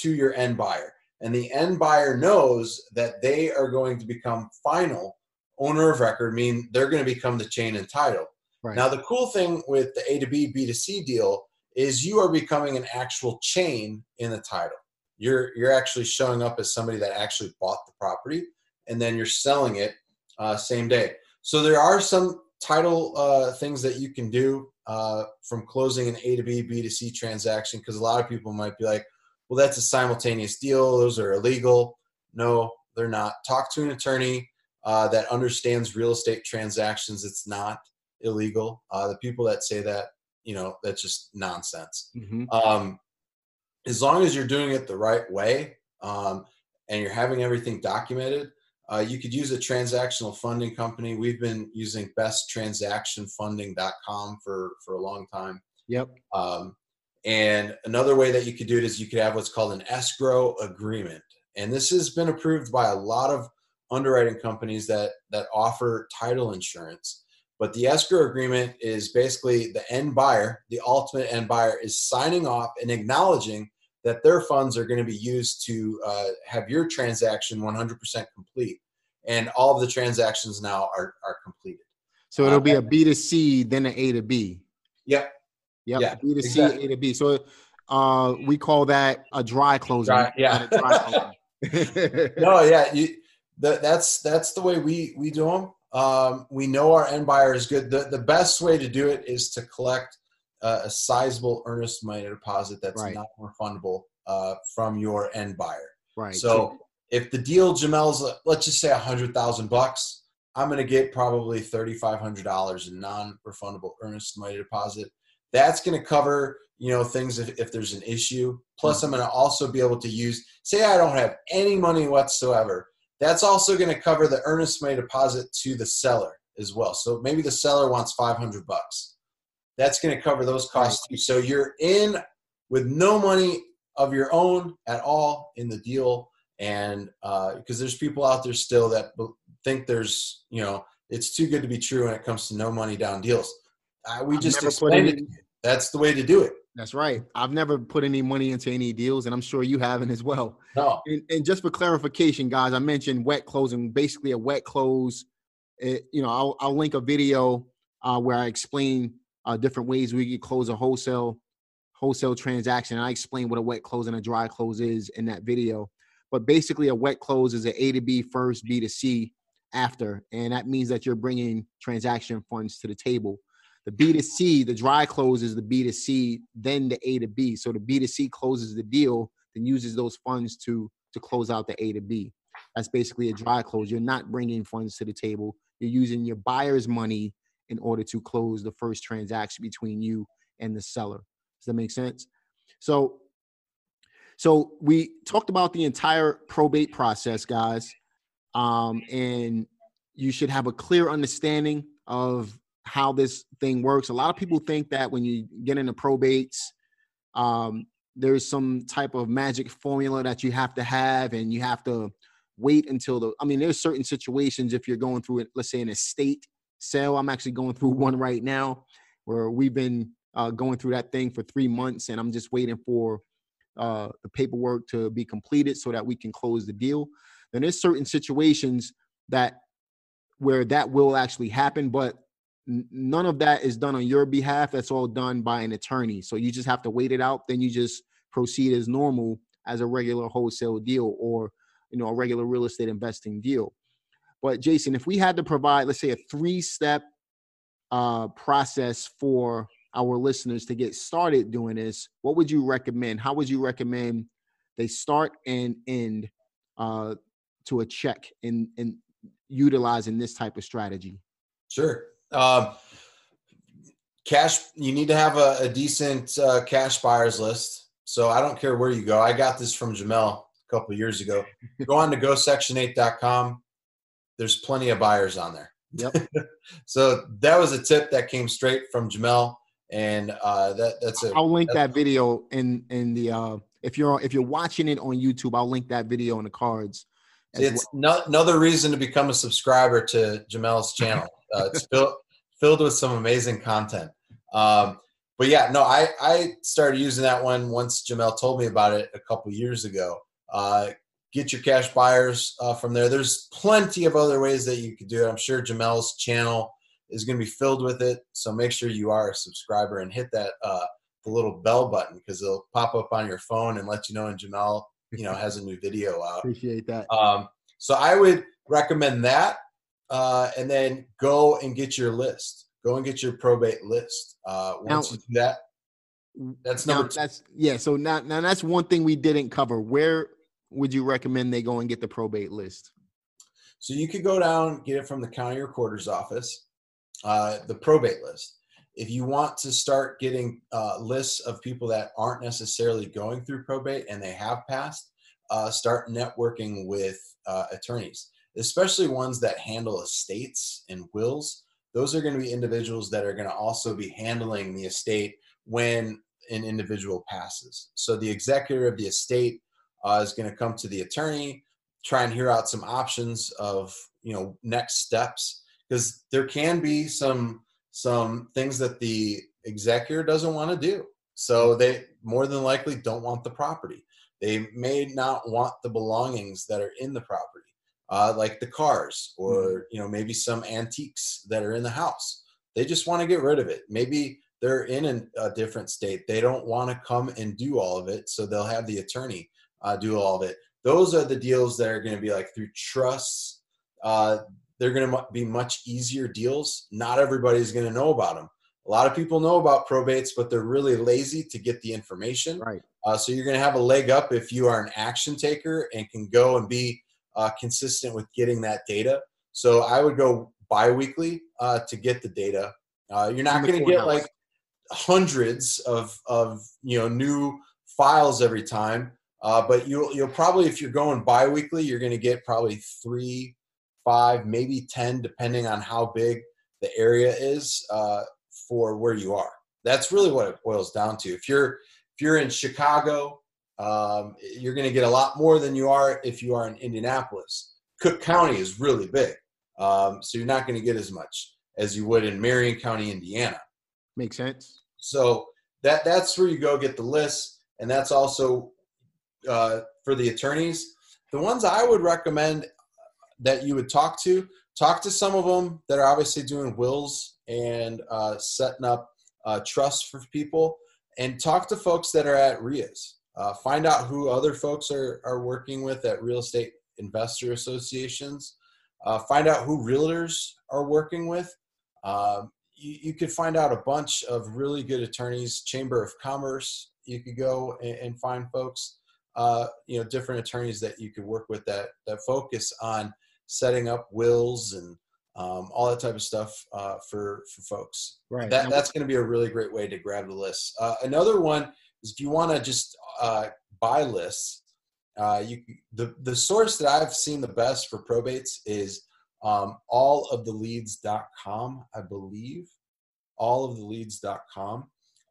to your end buyer. And the end buyer knows that they are going to become final owner of record, mean they're going to become the chain and title. Right. Now, the cool thing with the A to B, B to C deal is you are becoming an actual chain in the title. You're you're actually showing up as somebody that actually bought the property and then you're selling it uh, same day. So there are some title uh, things that you can do uh, from closing an a to b b to c transaction because a lot of people might be like well that's a simultaneous deal. Those are illegal. No they're not. Talk to an attorney uh, that understands real estate transactions. It's not illegal. Uh, the people that say that you know that's just nonsense mm-hmm. um, as long as you're doing it the right way um, and you're having everything documented, uh, you could use a transactional funding company. We've been using besttransactionfunding.com for for a long time. Yep. Um, and another way that you could do it is you could have what's called an escrow agreement, and this has been approved by a lot of underwriting companies that that offer title insurance. But the escrow agreement is basically the end buyer, the ultimate end buyer, is signing off and acknowledging that their funds are going to be used to uh, have your transaction 100% complete. And all of the transactions now are, are completed. So it'll be a B to C, then an A to B. Yep. Yep. Yeah, B to exactly. C, A to B. So uh, we call that a dry closing. Dry, yeah. Dry no, yeah. You, the, that's that's the way we we do them. Um, we know our end buyer is good. The the best way to do it is to collect uh, a sizable earnest money deposit that's right. not refundable uh, from your end buyer. Right. So if the deal Jamel's, let's just say a hundred thousand bucks, I'm going to get probably thirty five hundred dollars in non refundable earnest money deposit. That's going to cover you know things if, if there's an issue. Plus, mm-hmm. I'm going to also be able to use. Say I don't have any money whatsoever. That's also going to cover the earnest money deposit to the seller as well. So maybe the seller wants 500 bucks that's going to cover those costs too. So you're in with no money of your own at all in the deal, and because uh, there's people out there still that think there's you know it's too good to be true when it comes to no money down deals. Uh, we I've just explained it. That's the way to do it. That's right. I've never put any money into any deals, and I'm sure you haven't as well. No. And, and just for clarification, guys, I mentioned wet closing. Basically, a wet close. It, you know, I'll, I'll link a video uh, where I explain uh, different ways we could close a wholesale wholesale transaction. I explain what a wet close and a dry close is in that video. But basically, a wet close is an A to B first, B to C after, and that means that you're bringing transaction funds to the table. The B to C, the dry close is the B to C, then the A to B. So the B to C closes the deal, then uses those funds to to close out the A to B. That's basically a dry close. You're not bringing funds to the table. You're using your buyer's money in order to close the first transaction between you and the seller. Does that make sense? So, so we talked about the entire probate process, guys, um, and you should have a clear understanding of how this thing works. A lot of people think that when you get into probates, um, there's some type of magic formula that you have to have, and you have to wait until the. I mean, there's certain situations if you're going through it, let's say an estate sale. I'm actually going through one right now where we've been uh, going through that thing for three months, and I'm just waiting for uh, the paperwork to be completed so that we can close the deal. Then there's certain situations that where that will actually happen, but none of that is done on your behalf. That's all done by an attorney. So you just have to wait it out. Then you just proceed as normal as a regular wholesale deal or you know a regular real estate investing deal. But Jason, if we had to provide, let's say, a three-step uh, process for our listeners to get started doing this, what would you recommend? How would you recommend they start and end uh, to a check in in utilizing this type of strategy? Sure. Um, cash. You need to have a, a decent uh, cash buyers list. So I don't care where you go. I got this from Jamel a couple years ago. go on to gosection8.com. There's plenty of buyers on there. Yep. so that was a tip that came straight from Jamel and uh, that that's it. I'll link that video in in the uh, if you're if you're watching it on YouTube, I'll link that video in the cards. It's well. no, another reason to become a subscriber to Jamel's channel. Uh, it's filled filled with some amazing content. Um, but yeah, no, I I started using that one once Jamel told me about it a couple years ago. Uh, get your cash buyers uh, from there. There's plenty of other ways that you could do it. I'm sure Jamel's channel is going to be filled with it. So make sure you are a subscriber and hit that uh, the little bell button because it'll pop up on your phone and let you know when Jamel you know has a new video out. Appreciate that. Um, so I would recommend that, uh, and then go and get your list. Go and get your probate list. Uh, once now, you do that, that's number. That's yeah. So now, now that's one thing we didn't cover. Where would you recommend they go and get the probate list? So you could go down, get it from the county recorder's office uh, the probate list. If you want to start getting uh, lists of people that aren't necessarily going through probate and they have passed, uh, start networking with uh, attorneys, especially ones that handle estates and wills. Those are going to be individuals that are going to also be handling the estate when an individual passes. So the executor of the estate uh, is going to come to the attorney, try and hear out some options of you know next steps because there can be some some things that the executor doesn't want to do. So they more than likely don't want the property. They may not want the belongings that are in the property, uh, like the cars or mm-hmm. you know maybe some antiques that are in the house. They just want to get rid of it. Maybe they're in an, a different state. They don't want to come and do all of it, so they'll have the attorney uh, do all of it. Those are the deals that are going to be like through trusts. Uh, they're going to be much easier deals. Not everybody's going to know about them. A lot of people know about probates, but they're really lazy to get the information. Right. Uh, so you're going to have a leg up if you are an action taker and can go and be uh, consistent with getting that data. So I would go biweekly uh, to get the data. Uh, you're not going to get like hundreds of of you know new files every time, uh, but you'll you'll probably if you're going biweekly, you're going to get probably three five, maybe 10, depending on how big the area is uh, for where you are. That's really what it boils down to. If you're if you're in Chicago, um, you're going to get a lot more than you are if you are in Indianapolis. Cook County is really big, um, so you're not going to get as much as you would in Marion County, Indiana. Makes sense. So that that's where you go get the list, and that's also uh, for the attorneys. The ones I would recommend that you would talk to. Talk to some of them that are obviously doing wills and uh, setting up uh, trust for people, and talk to folks that are at RIAs. Uh, find out who other folks are, are working with at real estate investor associations. Uh, find out who realtors are working with. Um, you, you, could find out a bunch of really good attorneys. Chamber of Commerce, you could go and, and find folks. Uh, you know, different attorneys that you could work with that that focus on setting up wills and um, all that type of stuff uh, for for folks. Right. That, that's going to be a really great way to grab the list. Uh, another one is if you want to just uh, buy lists. Uh, you the the source that I've seen the best for probates is um, alloftheleads.com, I believe. Alloftheleads.com.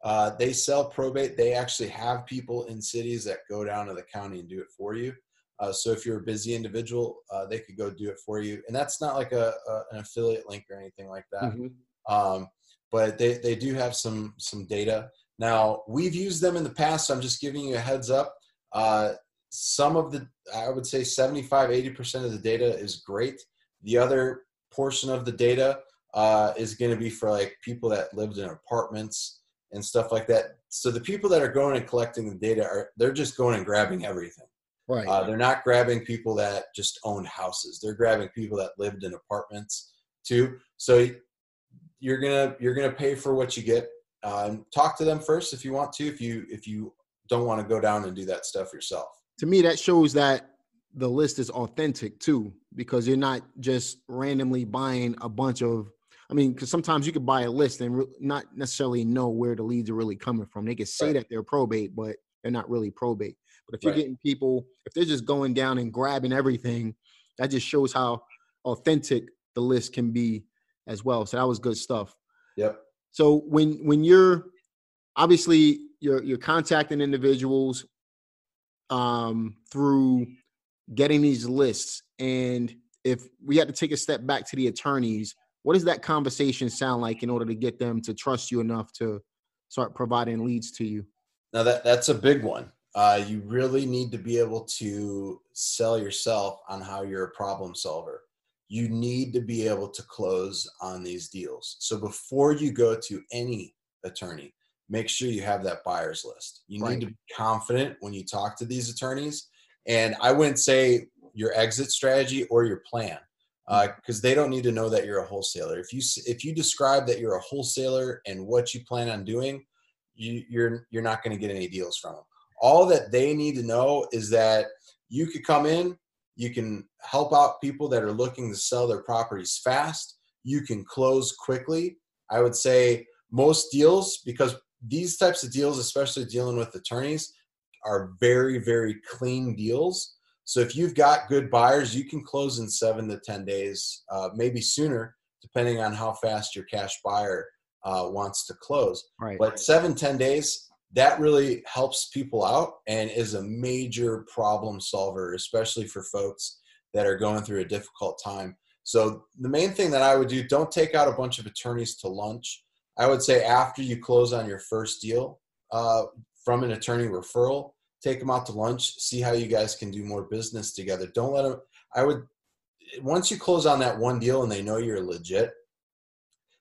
Uh, they sell probate. They actually have people in cities that go down to the county and do it for you. Uh, so if you're a busy individual, uh, they could go do it for you. And that's not like a, a an affiliate link or anything like that. Mm-hmm. Um, but they, they do have some some data. Now we've used them in the past, so I'm just giving you a heads up. Uh, some of the, I would say 75, 80% of the data is great. The other portion of the data uh, is going to be for like people that lived in apartments and stuff like that. So the people that are going and collecting the data are, they're just going and grabbing everything. Right. Uh, they're not grabbing people that just owned houses. They're grabbing people that lived in apartments too. So you're gonna you're gonna pay for what you get. Uh, talk to them first if you want to. If you if you don't want to go down and do that stuff yourself. To me, that shows that the list is authentic too, because you're not just randomly buying a bunch of. I mean, because sometimes you could buy a list and re- not necessarily know where the leads are really coming from. They can say right. that they're probate, but they're not really probate. But if you're right. getting people, if they're just going down and grabbing everything, that just shows how authentic the list can be as well. So that was good stuff. Yep. So when when you're obviously you're you're contacting individuals um, through getting these lists, and if we had to take a step back to the attorneys, what does that conversation sound like in order to get them to trust you enough to start providing leads to you? Now that that's a big one uh, you really need to be able to sell yourself on how you're a problem solver. You need to be able to close on these deals. So before you go to any attorney, make sure you have that buyer's list. You right. need to be confident when you talk to these attorneys. And I wouldn't say your exit strategy or your plan because uh, they don't need to know that you're a wholesaler. If you if you describe that you're a wholesaler and what you plan on doing, you, you're you're not going to get any deals from them all that they need to know is that you could come in, you can help out people that are looking to sell their properties fast, you can close quickly. I would say most deals, because these types of deals, especially dealing with attorneys, are very, very clean deals. So if you've got good buyers, you can close in seven to 10 days, uh, maybe sooner, depending on how fast your cash buyer uh, wants to close. Right. But seven, 10 days, that really helps people out and is a major problem solver, especially for folks that are going through a difficult time. So, the main thing that I would do don't take out a bunch of attorneys to lunch. I would say after you close on your first deal uh, from an attorney referral, take them out to lunch, see how you guys can do more business together. Don't let them, I would, once you close on that one deal and they know you're legit,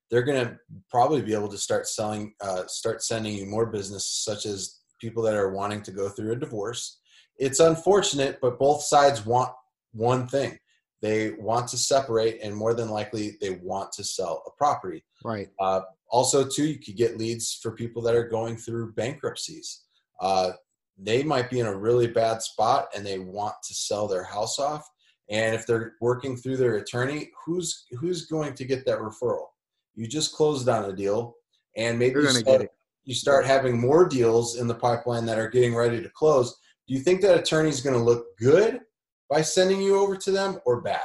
they're going to probably be able to start selling, uh, start sending you more business, such as people that are wanting to go through a divorce. It's unfortunate, but both sides want one thing. They want to separate, and more than likely, they want to sell a property. Right. Uh, also, too, you could get leads for people that are going through bankruptcies. Uh, they might be in a really bad spot and they want to sell their house off. And if they're working through their attorney, who's who's going to get that referral? You just closed on a deal and maybe you start, you start having more deals in the pipeline that are getting ready to close. Do you think that attorney is going to look good by sending you over to them or bad?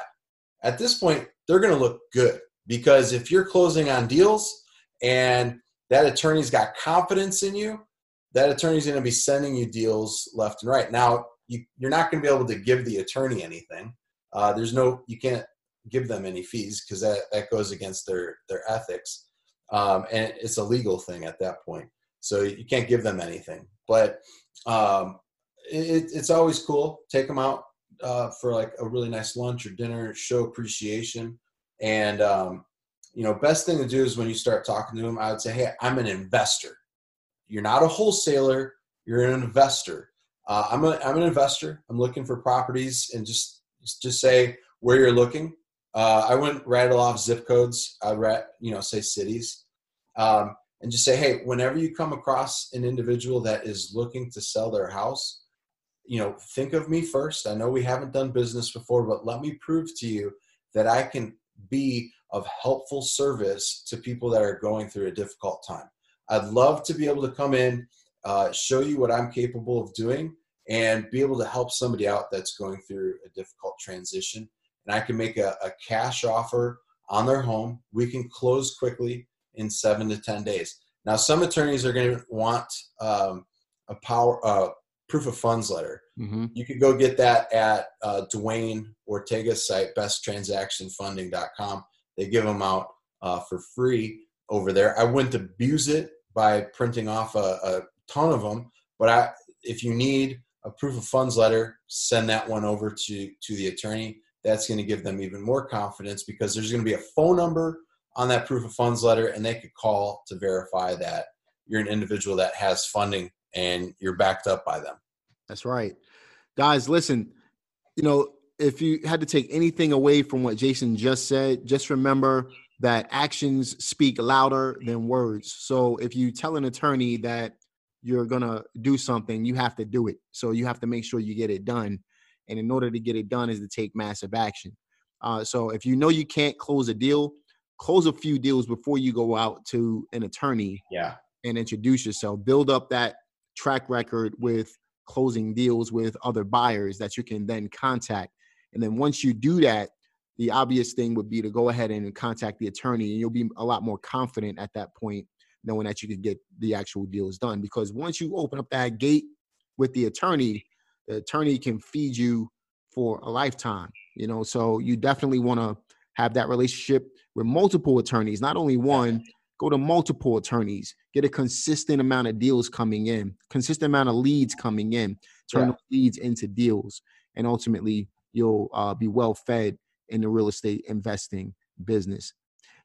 At this point they're going to look good because if you're closing on deals and that attorney's got confidence in you that attorney's going to be sending you deals left and right. Now you, are not going to be able to give the attorney anything. Uh, there's no you can't give them any fees because that, that goes against their their ethics. Um, and it's a legal thing at that point so you can't give them anything. But um, it, it's always cool. Take them out uh, for like a really nice lunch or dinner show appreciation. And um, you know best thing to do is when you start talking to them i would say hey i'm an investor. You're not a wholesaler you're an investor. Uh, I'm, a, I'm an investor. I'm looking for properties and just just say where you're looking Uh, I wouldn't rattle off zip codes. I'd rat, you know, say cities, um, and just say, hey, whenever you come across an individual that is looking to sell their house, you know, think of me first. I know we haven't done business before, but let me prove to you that I can be of helpful service to people that are going through a difficult time. I'd love to be able to come in, uh, show you what I'm capable of doing, and be able to help somebody out that's going through a difficult transition. And I can make a, a cash offer on their home. We can close quickly in seven to 10 days. Now, some attorneys are going to want um, a power uh, proof of funds letter. Mm-hmm. You could go get that at uh, Dwayne Ortega's site, besttransactionfunding.com. They give them out uh, for free over there. I wouldn't abuse it by printing off a, a ton of them, but I, if you need a proof of funds letter, send that one over to, to the attorney. That's going to give them even more confidence because there's going to be a phone number on that proof of funds letter and they could call to verify that you're an individual that has funding and you're backed up by them. That's right. Guys, listen, you know, if you had to take anything away from what Jason just said, just remember that actions speak louder than words. So if you tell an attorney that you're going to do something, you have to do it. So you have to make sure you get it done. And in order to get it done is to take massive action. Uh, so if you know you can't close a deal, close a few deals before you go out to an attorney. Yeah. And introduce yourself. Build up that track record with closing deals with other buyers that you can then contact. And then once you do that, the obvious thing would be to go ahead and contact the attorney, and you'll be a lot more confident at that point, knowing that you can get the actual deals done. Because once you open up that gate with the attorney, the attorney can feed you for a lifetime. You know, so you definitely want to have that relationship with multiple attorneys, not only one, go to multiple attorneys, get a consistent amount of deals coming in, consistent amount of leads coming in, turn yeah. leads into deals, and ultimately you'll uh, be well fed in the real estate investing business.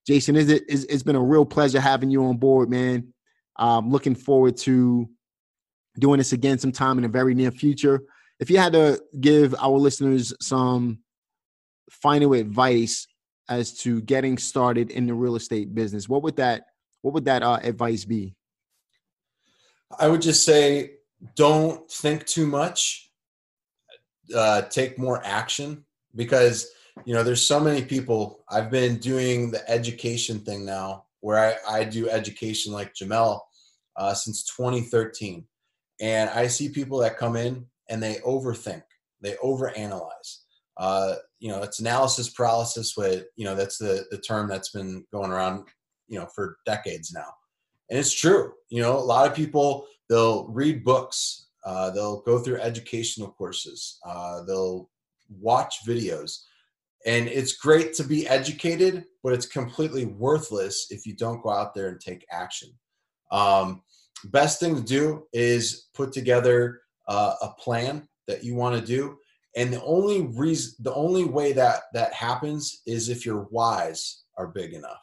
Jason, is it is it's been a real pleasure having you on board, man. Um, looking forward to doing this again sometime in the very near future. If you had to give our listeners some final advice as to getting started in the real estate business, what would that what would that uh, advice be? I would just say don't think too much. Uh, take more action because you know there's so many people. I've been doing the education thing now, where I, I do education like Jamel uh, since 2013, and I see people that come in and they overthink, they overanalyze uh, you know, it's analysis paralysis. With you know, that's the the term that's been going around, you know, for decades now, and it's true. You know, a lot of people they'll read books, uh, they'll go through educational courses, uh, they'll watch videos, and it's great to be educated, but it's completely worthless if you don't go out there and take action. Um, best thing to do is put together uh, a plan that you want to do. And the only reason the only way that that happens is if your whys are big enough.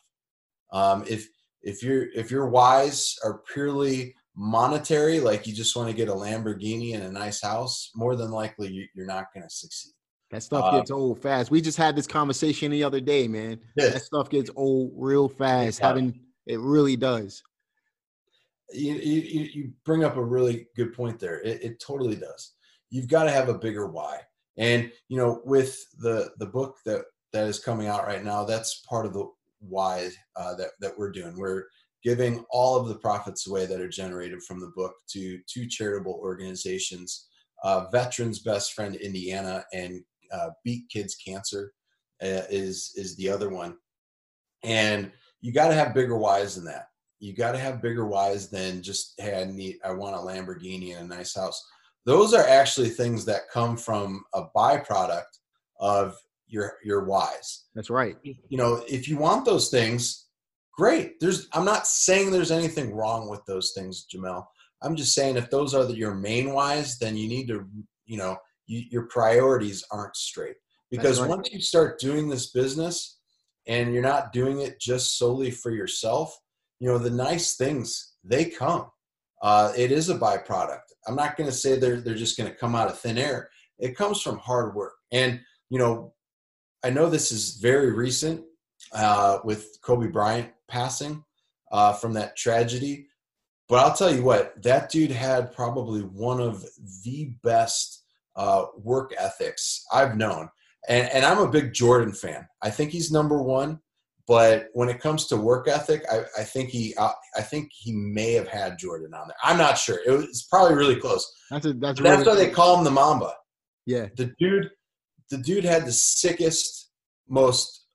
Um, if if your if your whys are purely monetary like you just want to get a lamborghini and a nice house more than likely you're not going to succeed. That stuff uh, gets old fast. We just had this conversation the other day man. Yeah. that stuff gets old real fast. Yeah. having it really does you, you, you bring up a really good point there it, it totally does you've got to have a bigger why and you know, with the the book that that is coming out right now, that's part of the why uh, that that we're doing. We're giving all of the profits away that are generated from the book to two charitable organizations, uh, Veterans Best Friend Indiana and uh, Beat Kids Cancer uh, is is the other one. And you got to have bigger whys than that. You got to have bigger whys than just hey, I need I want a Lamborghini and a nice house. Those are actually things that come from a byproduct of your your whys. That's right. You know if you want those things great. There's i'm not saying there's anything wrong with those things jamel. I'm just saying if those are the, your main whys then you need to you know you, your priorities aren't straight. Because right. once you start doing this business and you're not doing it just solely for yourself you know the nice things they come uh, it is a byproduct. I'm not going to say they're they're just going to come out of thin air. It comes from hard work, and you know, I know this is very recent uh, with Kobe Bryant passing uh, from that tragedy, but I'll tell you what, that dude had probably one of the best uh, work ethics I've known. And, and I'm a big Jordan fan. I think he's number one. But when it comes to work ethic, I, I think he uh, I think he may have had Jordan on there. I'm not sure. It was probably really close. That's a, that's, that's why they call him the Mamba. Yeah, the dude, the dude had the sickest, most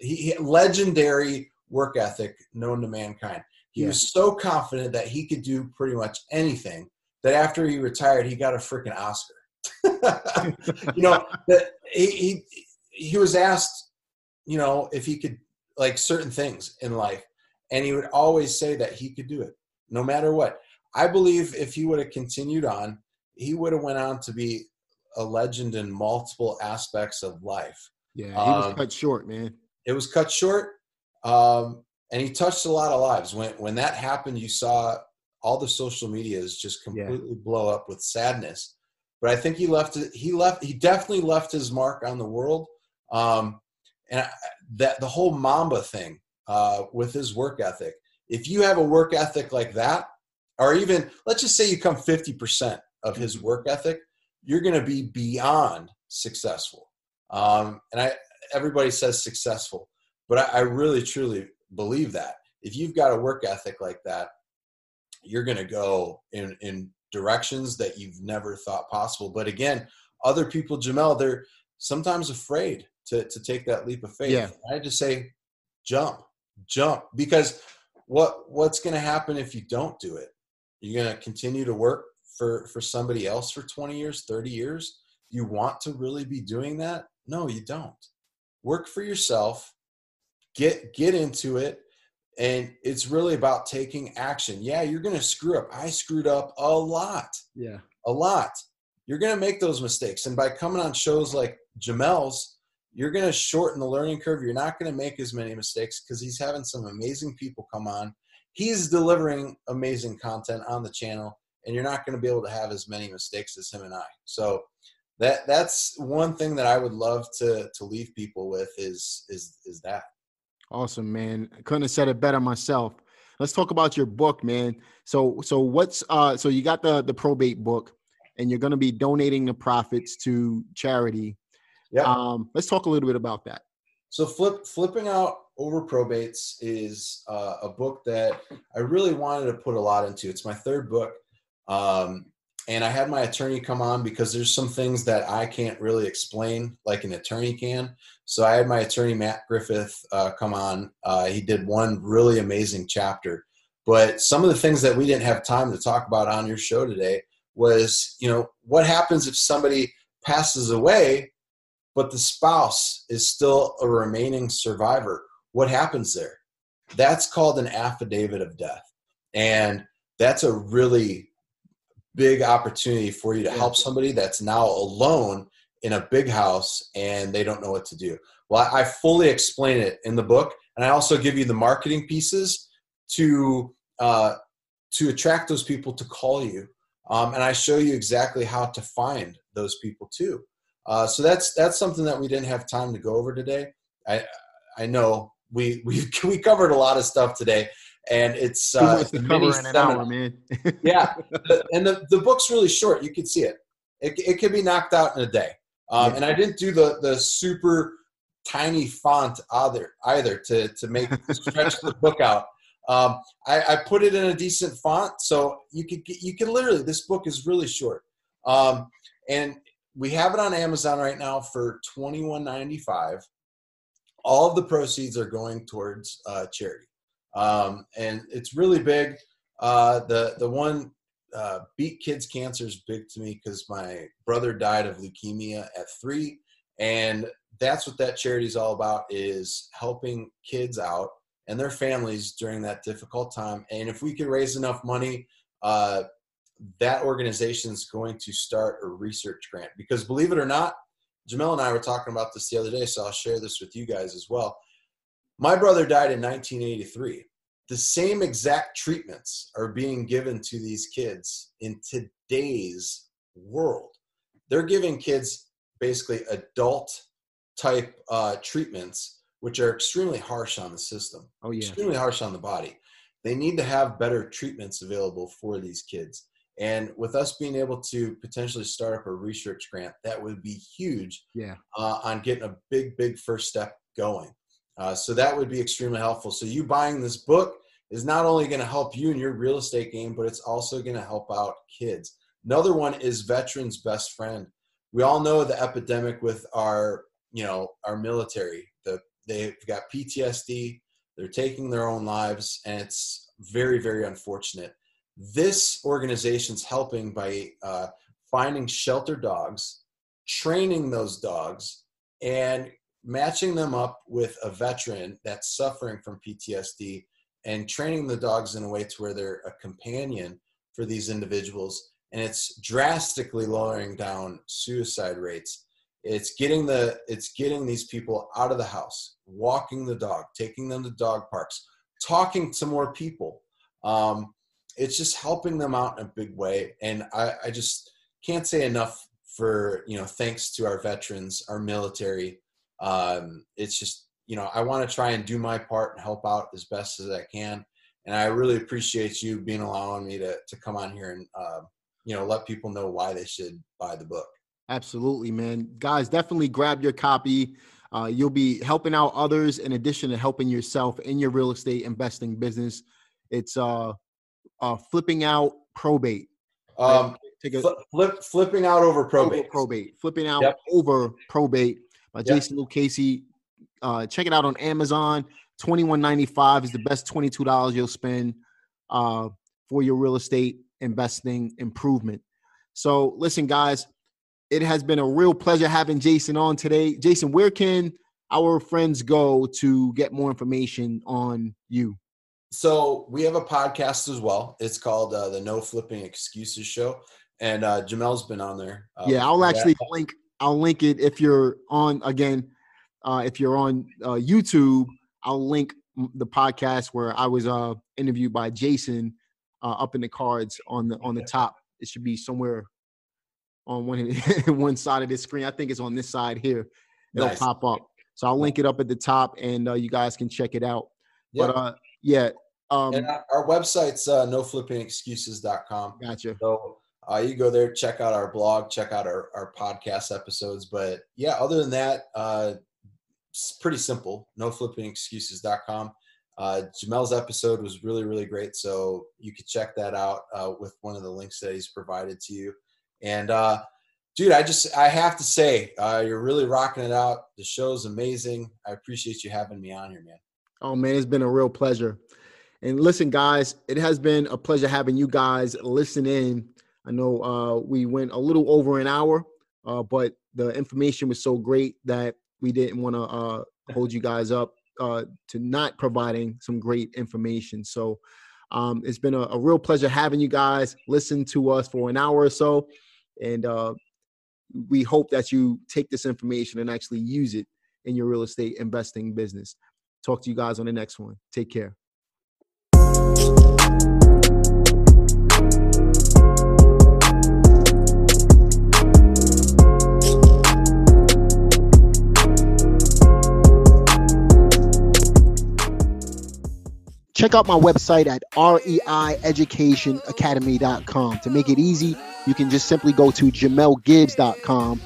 he, he, legendary work ethic known to mankind. He yeah. was so confident that he could do pretty much anything that after he retired, he got a freaking Oscar. you know, that he, he he was asked, you know, if he could like certain things in life. And he would always say that he could do it no matter what. I believe if he would have continued on, he would have went on to be a legend in multiple aspects of life. Yeah, he was um, cut short, man. It was cut short. Um, and he touched a lot of lives. When when that happened, you saw all the social medias just completely yeah. blow up with sadness. But I think he left he left he definitely left his mark on the world. Um, and that the whole Mamba thing uh, with his work ethic. If you have a work ethic like that, or even let's just say you come 50% of his mm-hmm. work ethic, you're going to be beyond successful. Um, and I, everybody says successful, but I, I really truly believe that if you've got a work ethic like that, you're going to go in in directions that you've never thought possible. But again, other people, Jamel, they're sometimes afraid to, to take that leap of faith. Yeah. I just say jump, jump. Because what what's gonna happen if you don't do it? You're gonna continue to work for for somebody else for 20 years, 30 years? You want to really be doing that? No, you don't. Work for yourself, get get into it, and it's really about taking action. Yeah, you're gonna screw up. I screwed up a lot. Yeah. A lot. You're gonna make those mistakes. And by coming on shows like Jamel's, you're going to shorten the learning curve. You're not going to make as many mistakes because he's having some amazing people come on. He's delivering amazing content on the channel, and you're not going to be able to have as many mistakes as him and I. So that that's one thing that I would love to to leave people with is is is that. Awesome, man. Couldn't have said it better myself. Let's talk about your book, man. So so what's uh so you got the the probate book and you're going to be donating the profits to charity yeah. Um, let's talk a little bit about that. So, flip, flipping out over probates is uh, a book that I really wanted to put a lot into. It's my third book, um, and I had my attorney come on because there's some things that I can't really explain like an attorney can. So I had my attorney Matt Griffith uh, come on. Uh, he did one really amazing chapter, but some of the things that we didn't have time to talk about on your show today was, you know, what happens if somebody passes away but the spouse is still a remaining survivor. What happens there? That's called an affidavit of death. And that's a really big opportunity for you to help somebody that's now alone in a big house and they don't know what to do. Well, I fully explain it in the book, and I also give you the marketing pieces to uh, to attract those people to call you, um, and I show you exactly how to find those people too. Uh, so that's that's something that we didn't have time to go over today. I I know we we we covered a lot of stuff today, and it's uh, to cover in an hour, man. yeah, and the the book's really short. You can see it. It it can be knocked out in a day. Um, yeah. And I didn't do the the super tiny font either either to to make stretch the book out. Um, I, I, put it in a decent font, so you could get, you can literally. This book is really short, um, and we have it on Amazon right now for twenty one ninety five. All of the proceeds are going towards uh, charity, um, and it's really big. Uh, the the one uh, beat kids cancer is big to me because my brother died of leukemia at three, and that's what that charity is all about: is helping kids out and their families during that difficult time. And if we can raise enough money uh, that organization is going to start a research grant because believe it or not, Jamel and I were talking about this the other day, so I'll share this with you guys as well. My brother died in 1983. The same exact treatments are being given to these kids in today's world. They're giving kids basically adult type uh, treatments, which are extremely harsh on the system. Oh yeah. Extremely harsh on the body. They need to have better treatments available for these kids. And with us being able to potentially start up a research grant, that would be huge Yeah. uh, on getting a big, big first step going. Uh, so that would be extremely helpful. So you buying this book is not only going to help you in your real estate game, but it's also going to help out kids. Another one is Veterans Best Friend. We all know the epidemic with our, you know, our military. The they've got PTSD. They're taking their own lives, and it's very, very unfortunate. This organization's helping by uh, finding shelter dogs, training those dogs, and matching them up with a veteran that's suffering from PTSD and training the dogs in a way to where they're a companion for these individuals. And it's drastically lowering down suicide rates. It's getting the it's getting these people out of the house walking the dog taking them to dog parks talking to more people. Um, it's just helping them out in a big way and I, I just can't say enough for you know thanks to our veterans our military um, it's just you know i want to try and do my part and help out as best as i can and i really appreciate you being allowing me to, to come on here and uh, you know let people know why they should buy the book Absolutely, man. Guys, definitely grab your copy. Uh, you'll be helping out others in addition to helping yourself in your real estate investing business. It's uh, uh flipping out probate. um, Take a flip, flip, flipping out over over probate probate. Flipping out Yep. over probate by Yep. Jason Lucchesi. Uh, check it out on Amazon. Twenty one ninety five is the best twenty two dollars you'll spend uh, for your real estate investing improvement. So, listen, guys, it has been a real pleasure having Jason on today. Jason, where can our friends go to get more information on you? So we have a podcast as well. It's called uh, the No Flipping Excuses Show, and uh, Jamel's been on there. Uh, yeah, I'll actually link. I'll link it if you're on again. Uh, if you're on uh, YouTube, I'll link the podcast where I was uh, interviewed by Jason uh, up in the cards on the on the top. It should be somewhere on one one side of this screen. I think it's on this side here. It'll Nice. pop up. So I'll link it up at the top, and uh, you guys can check it out. Yeah. But uh, yeah, um, and our, website's uh, noflippingexcuses.com. gotcha. So uh, you go there, check out our blog, check out our, our podcast episodes. But yeah, other than that, uh, it's pretty simple. Noflippingexcuses.com. Uh, Jamel's episode was really, really great. So you could check that out uh, with one of the links that he's provided to you. And uh, dude, I just, I have to say, uh, you're really rocking it out. The show's amazing. I appreciate you having me on here, man. Oh man, it's been a real pleasure. And listen, guys, it has been a pleasure having you guys listen in. I know uh, we went a little over an hour, uh, but the information was so great that we didn't want to uh, hold you guys up uh, to not providing some great information. So um, it's been a, a real pleasure having you guys listen to us for an hour or so. And uh, we hope that you take this information and actually use it in your real estate investing business. Talk to you guys on the next one. Take care. Check out my website at reieducationacademy.com. To make it easy, you can just simply go to jamelgibbs.com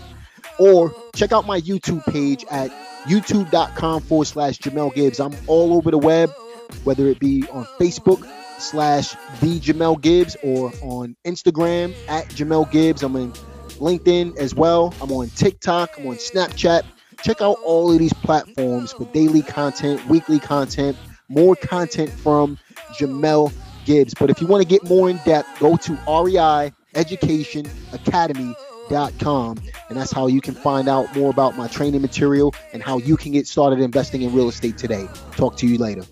or check out my YouTube page at youtube.com forward slash Jamel Gibbs. I'm all over the web, whether it be on Facebook slash the Jamel Gibbs or on Instagram at Jamel Gibbs. I'm on LinkedIn as well. I'm on TikTok. I'm on Snapchat. Check out all of these platforms for daily content, weekly content, more content from Jamel Gibbs. But if you want to get more in depth, go to REI Education Academy com and that's how you can find out more about my training material and how you can get started investing in real estate today. Talk to you later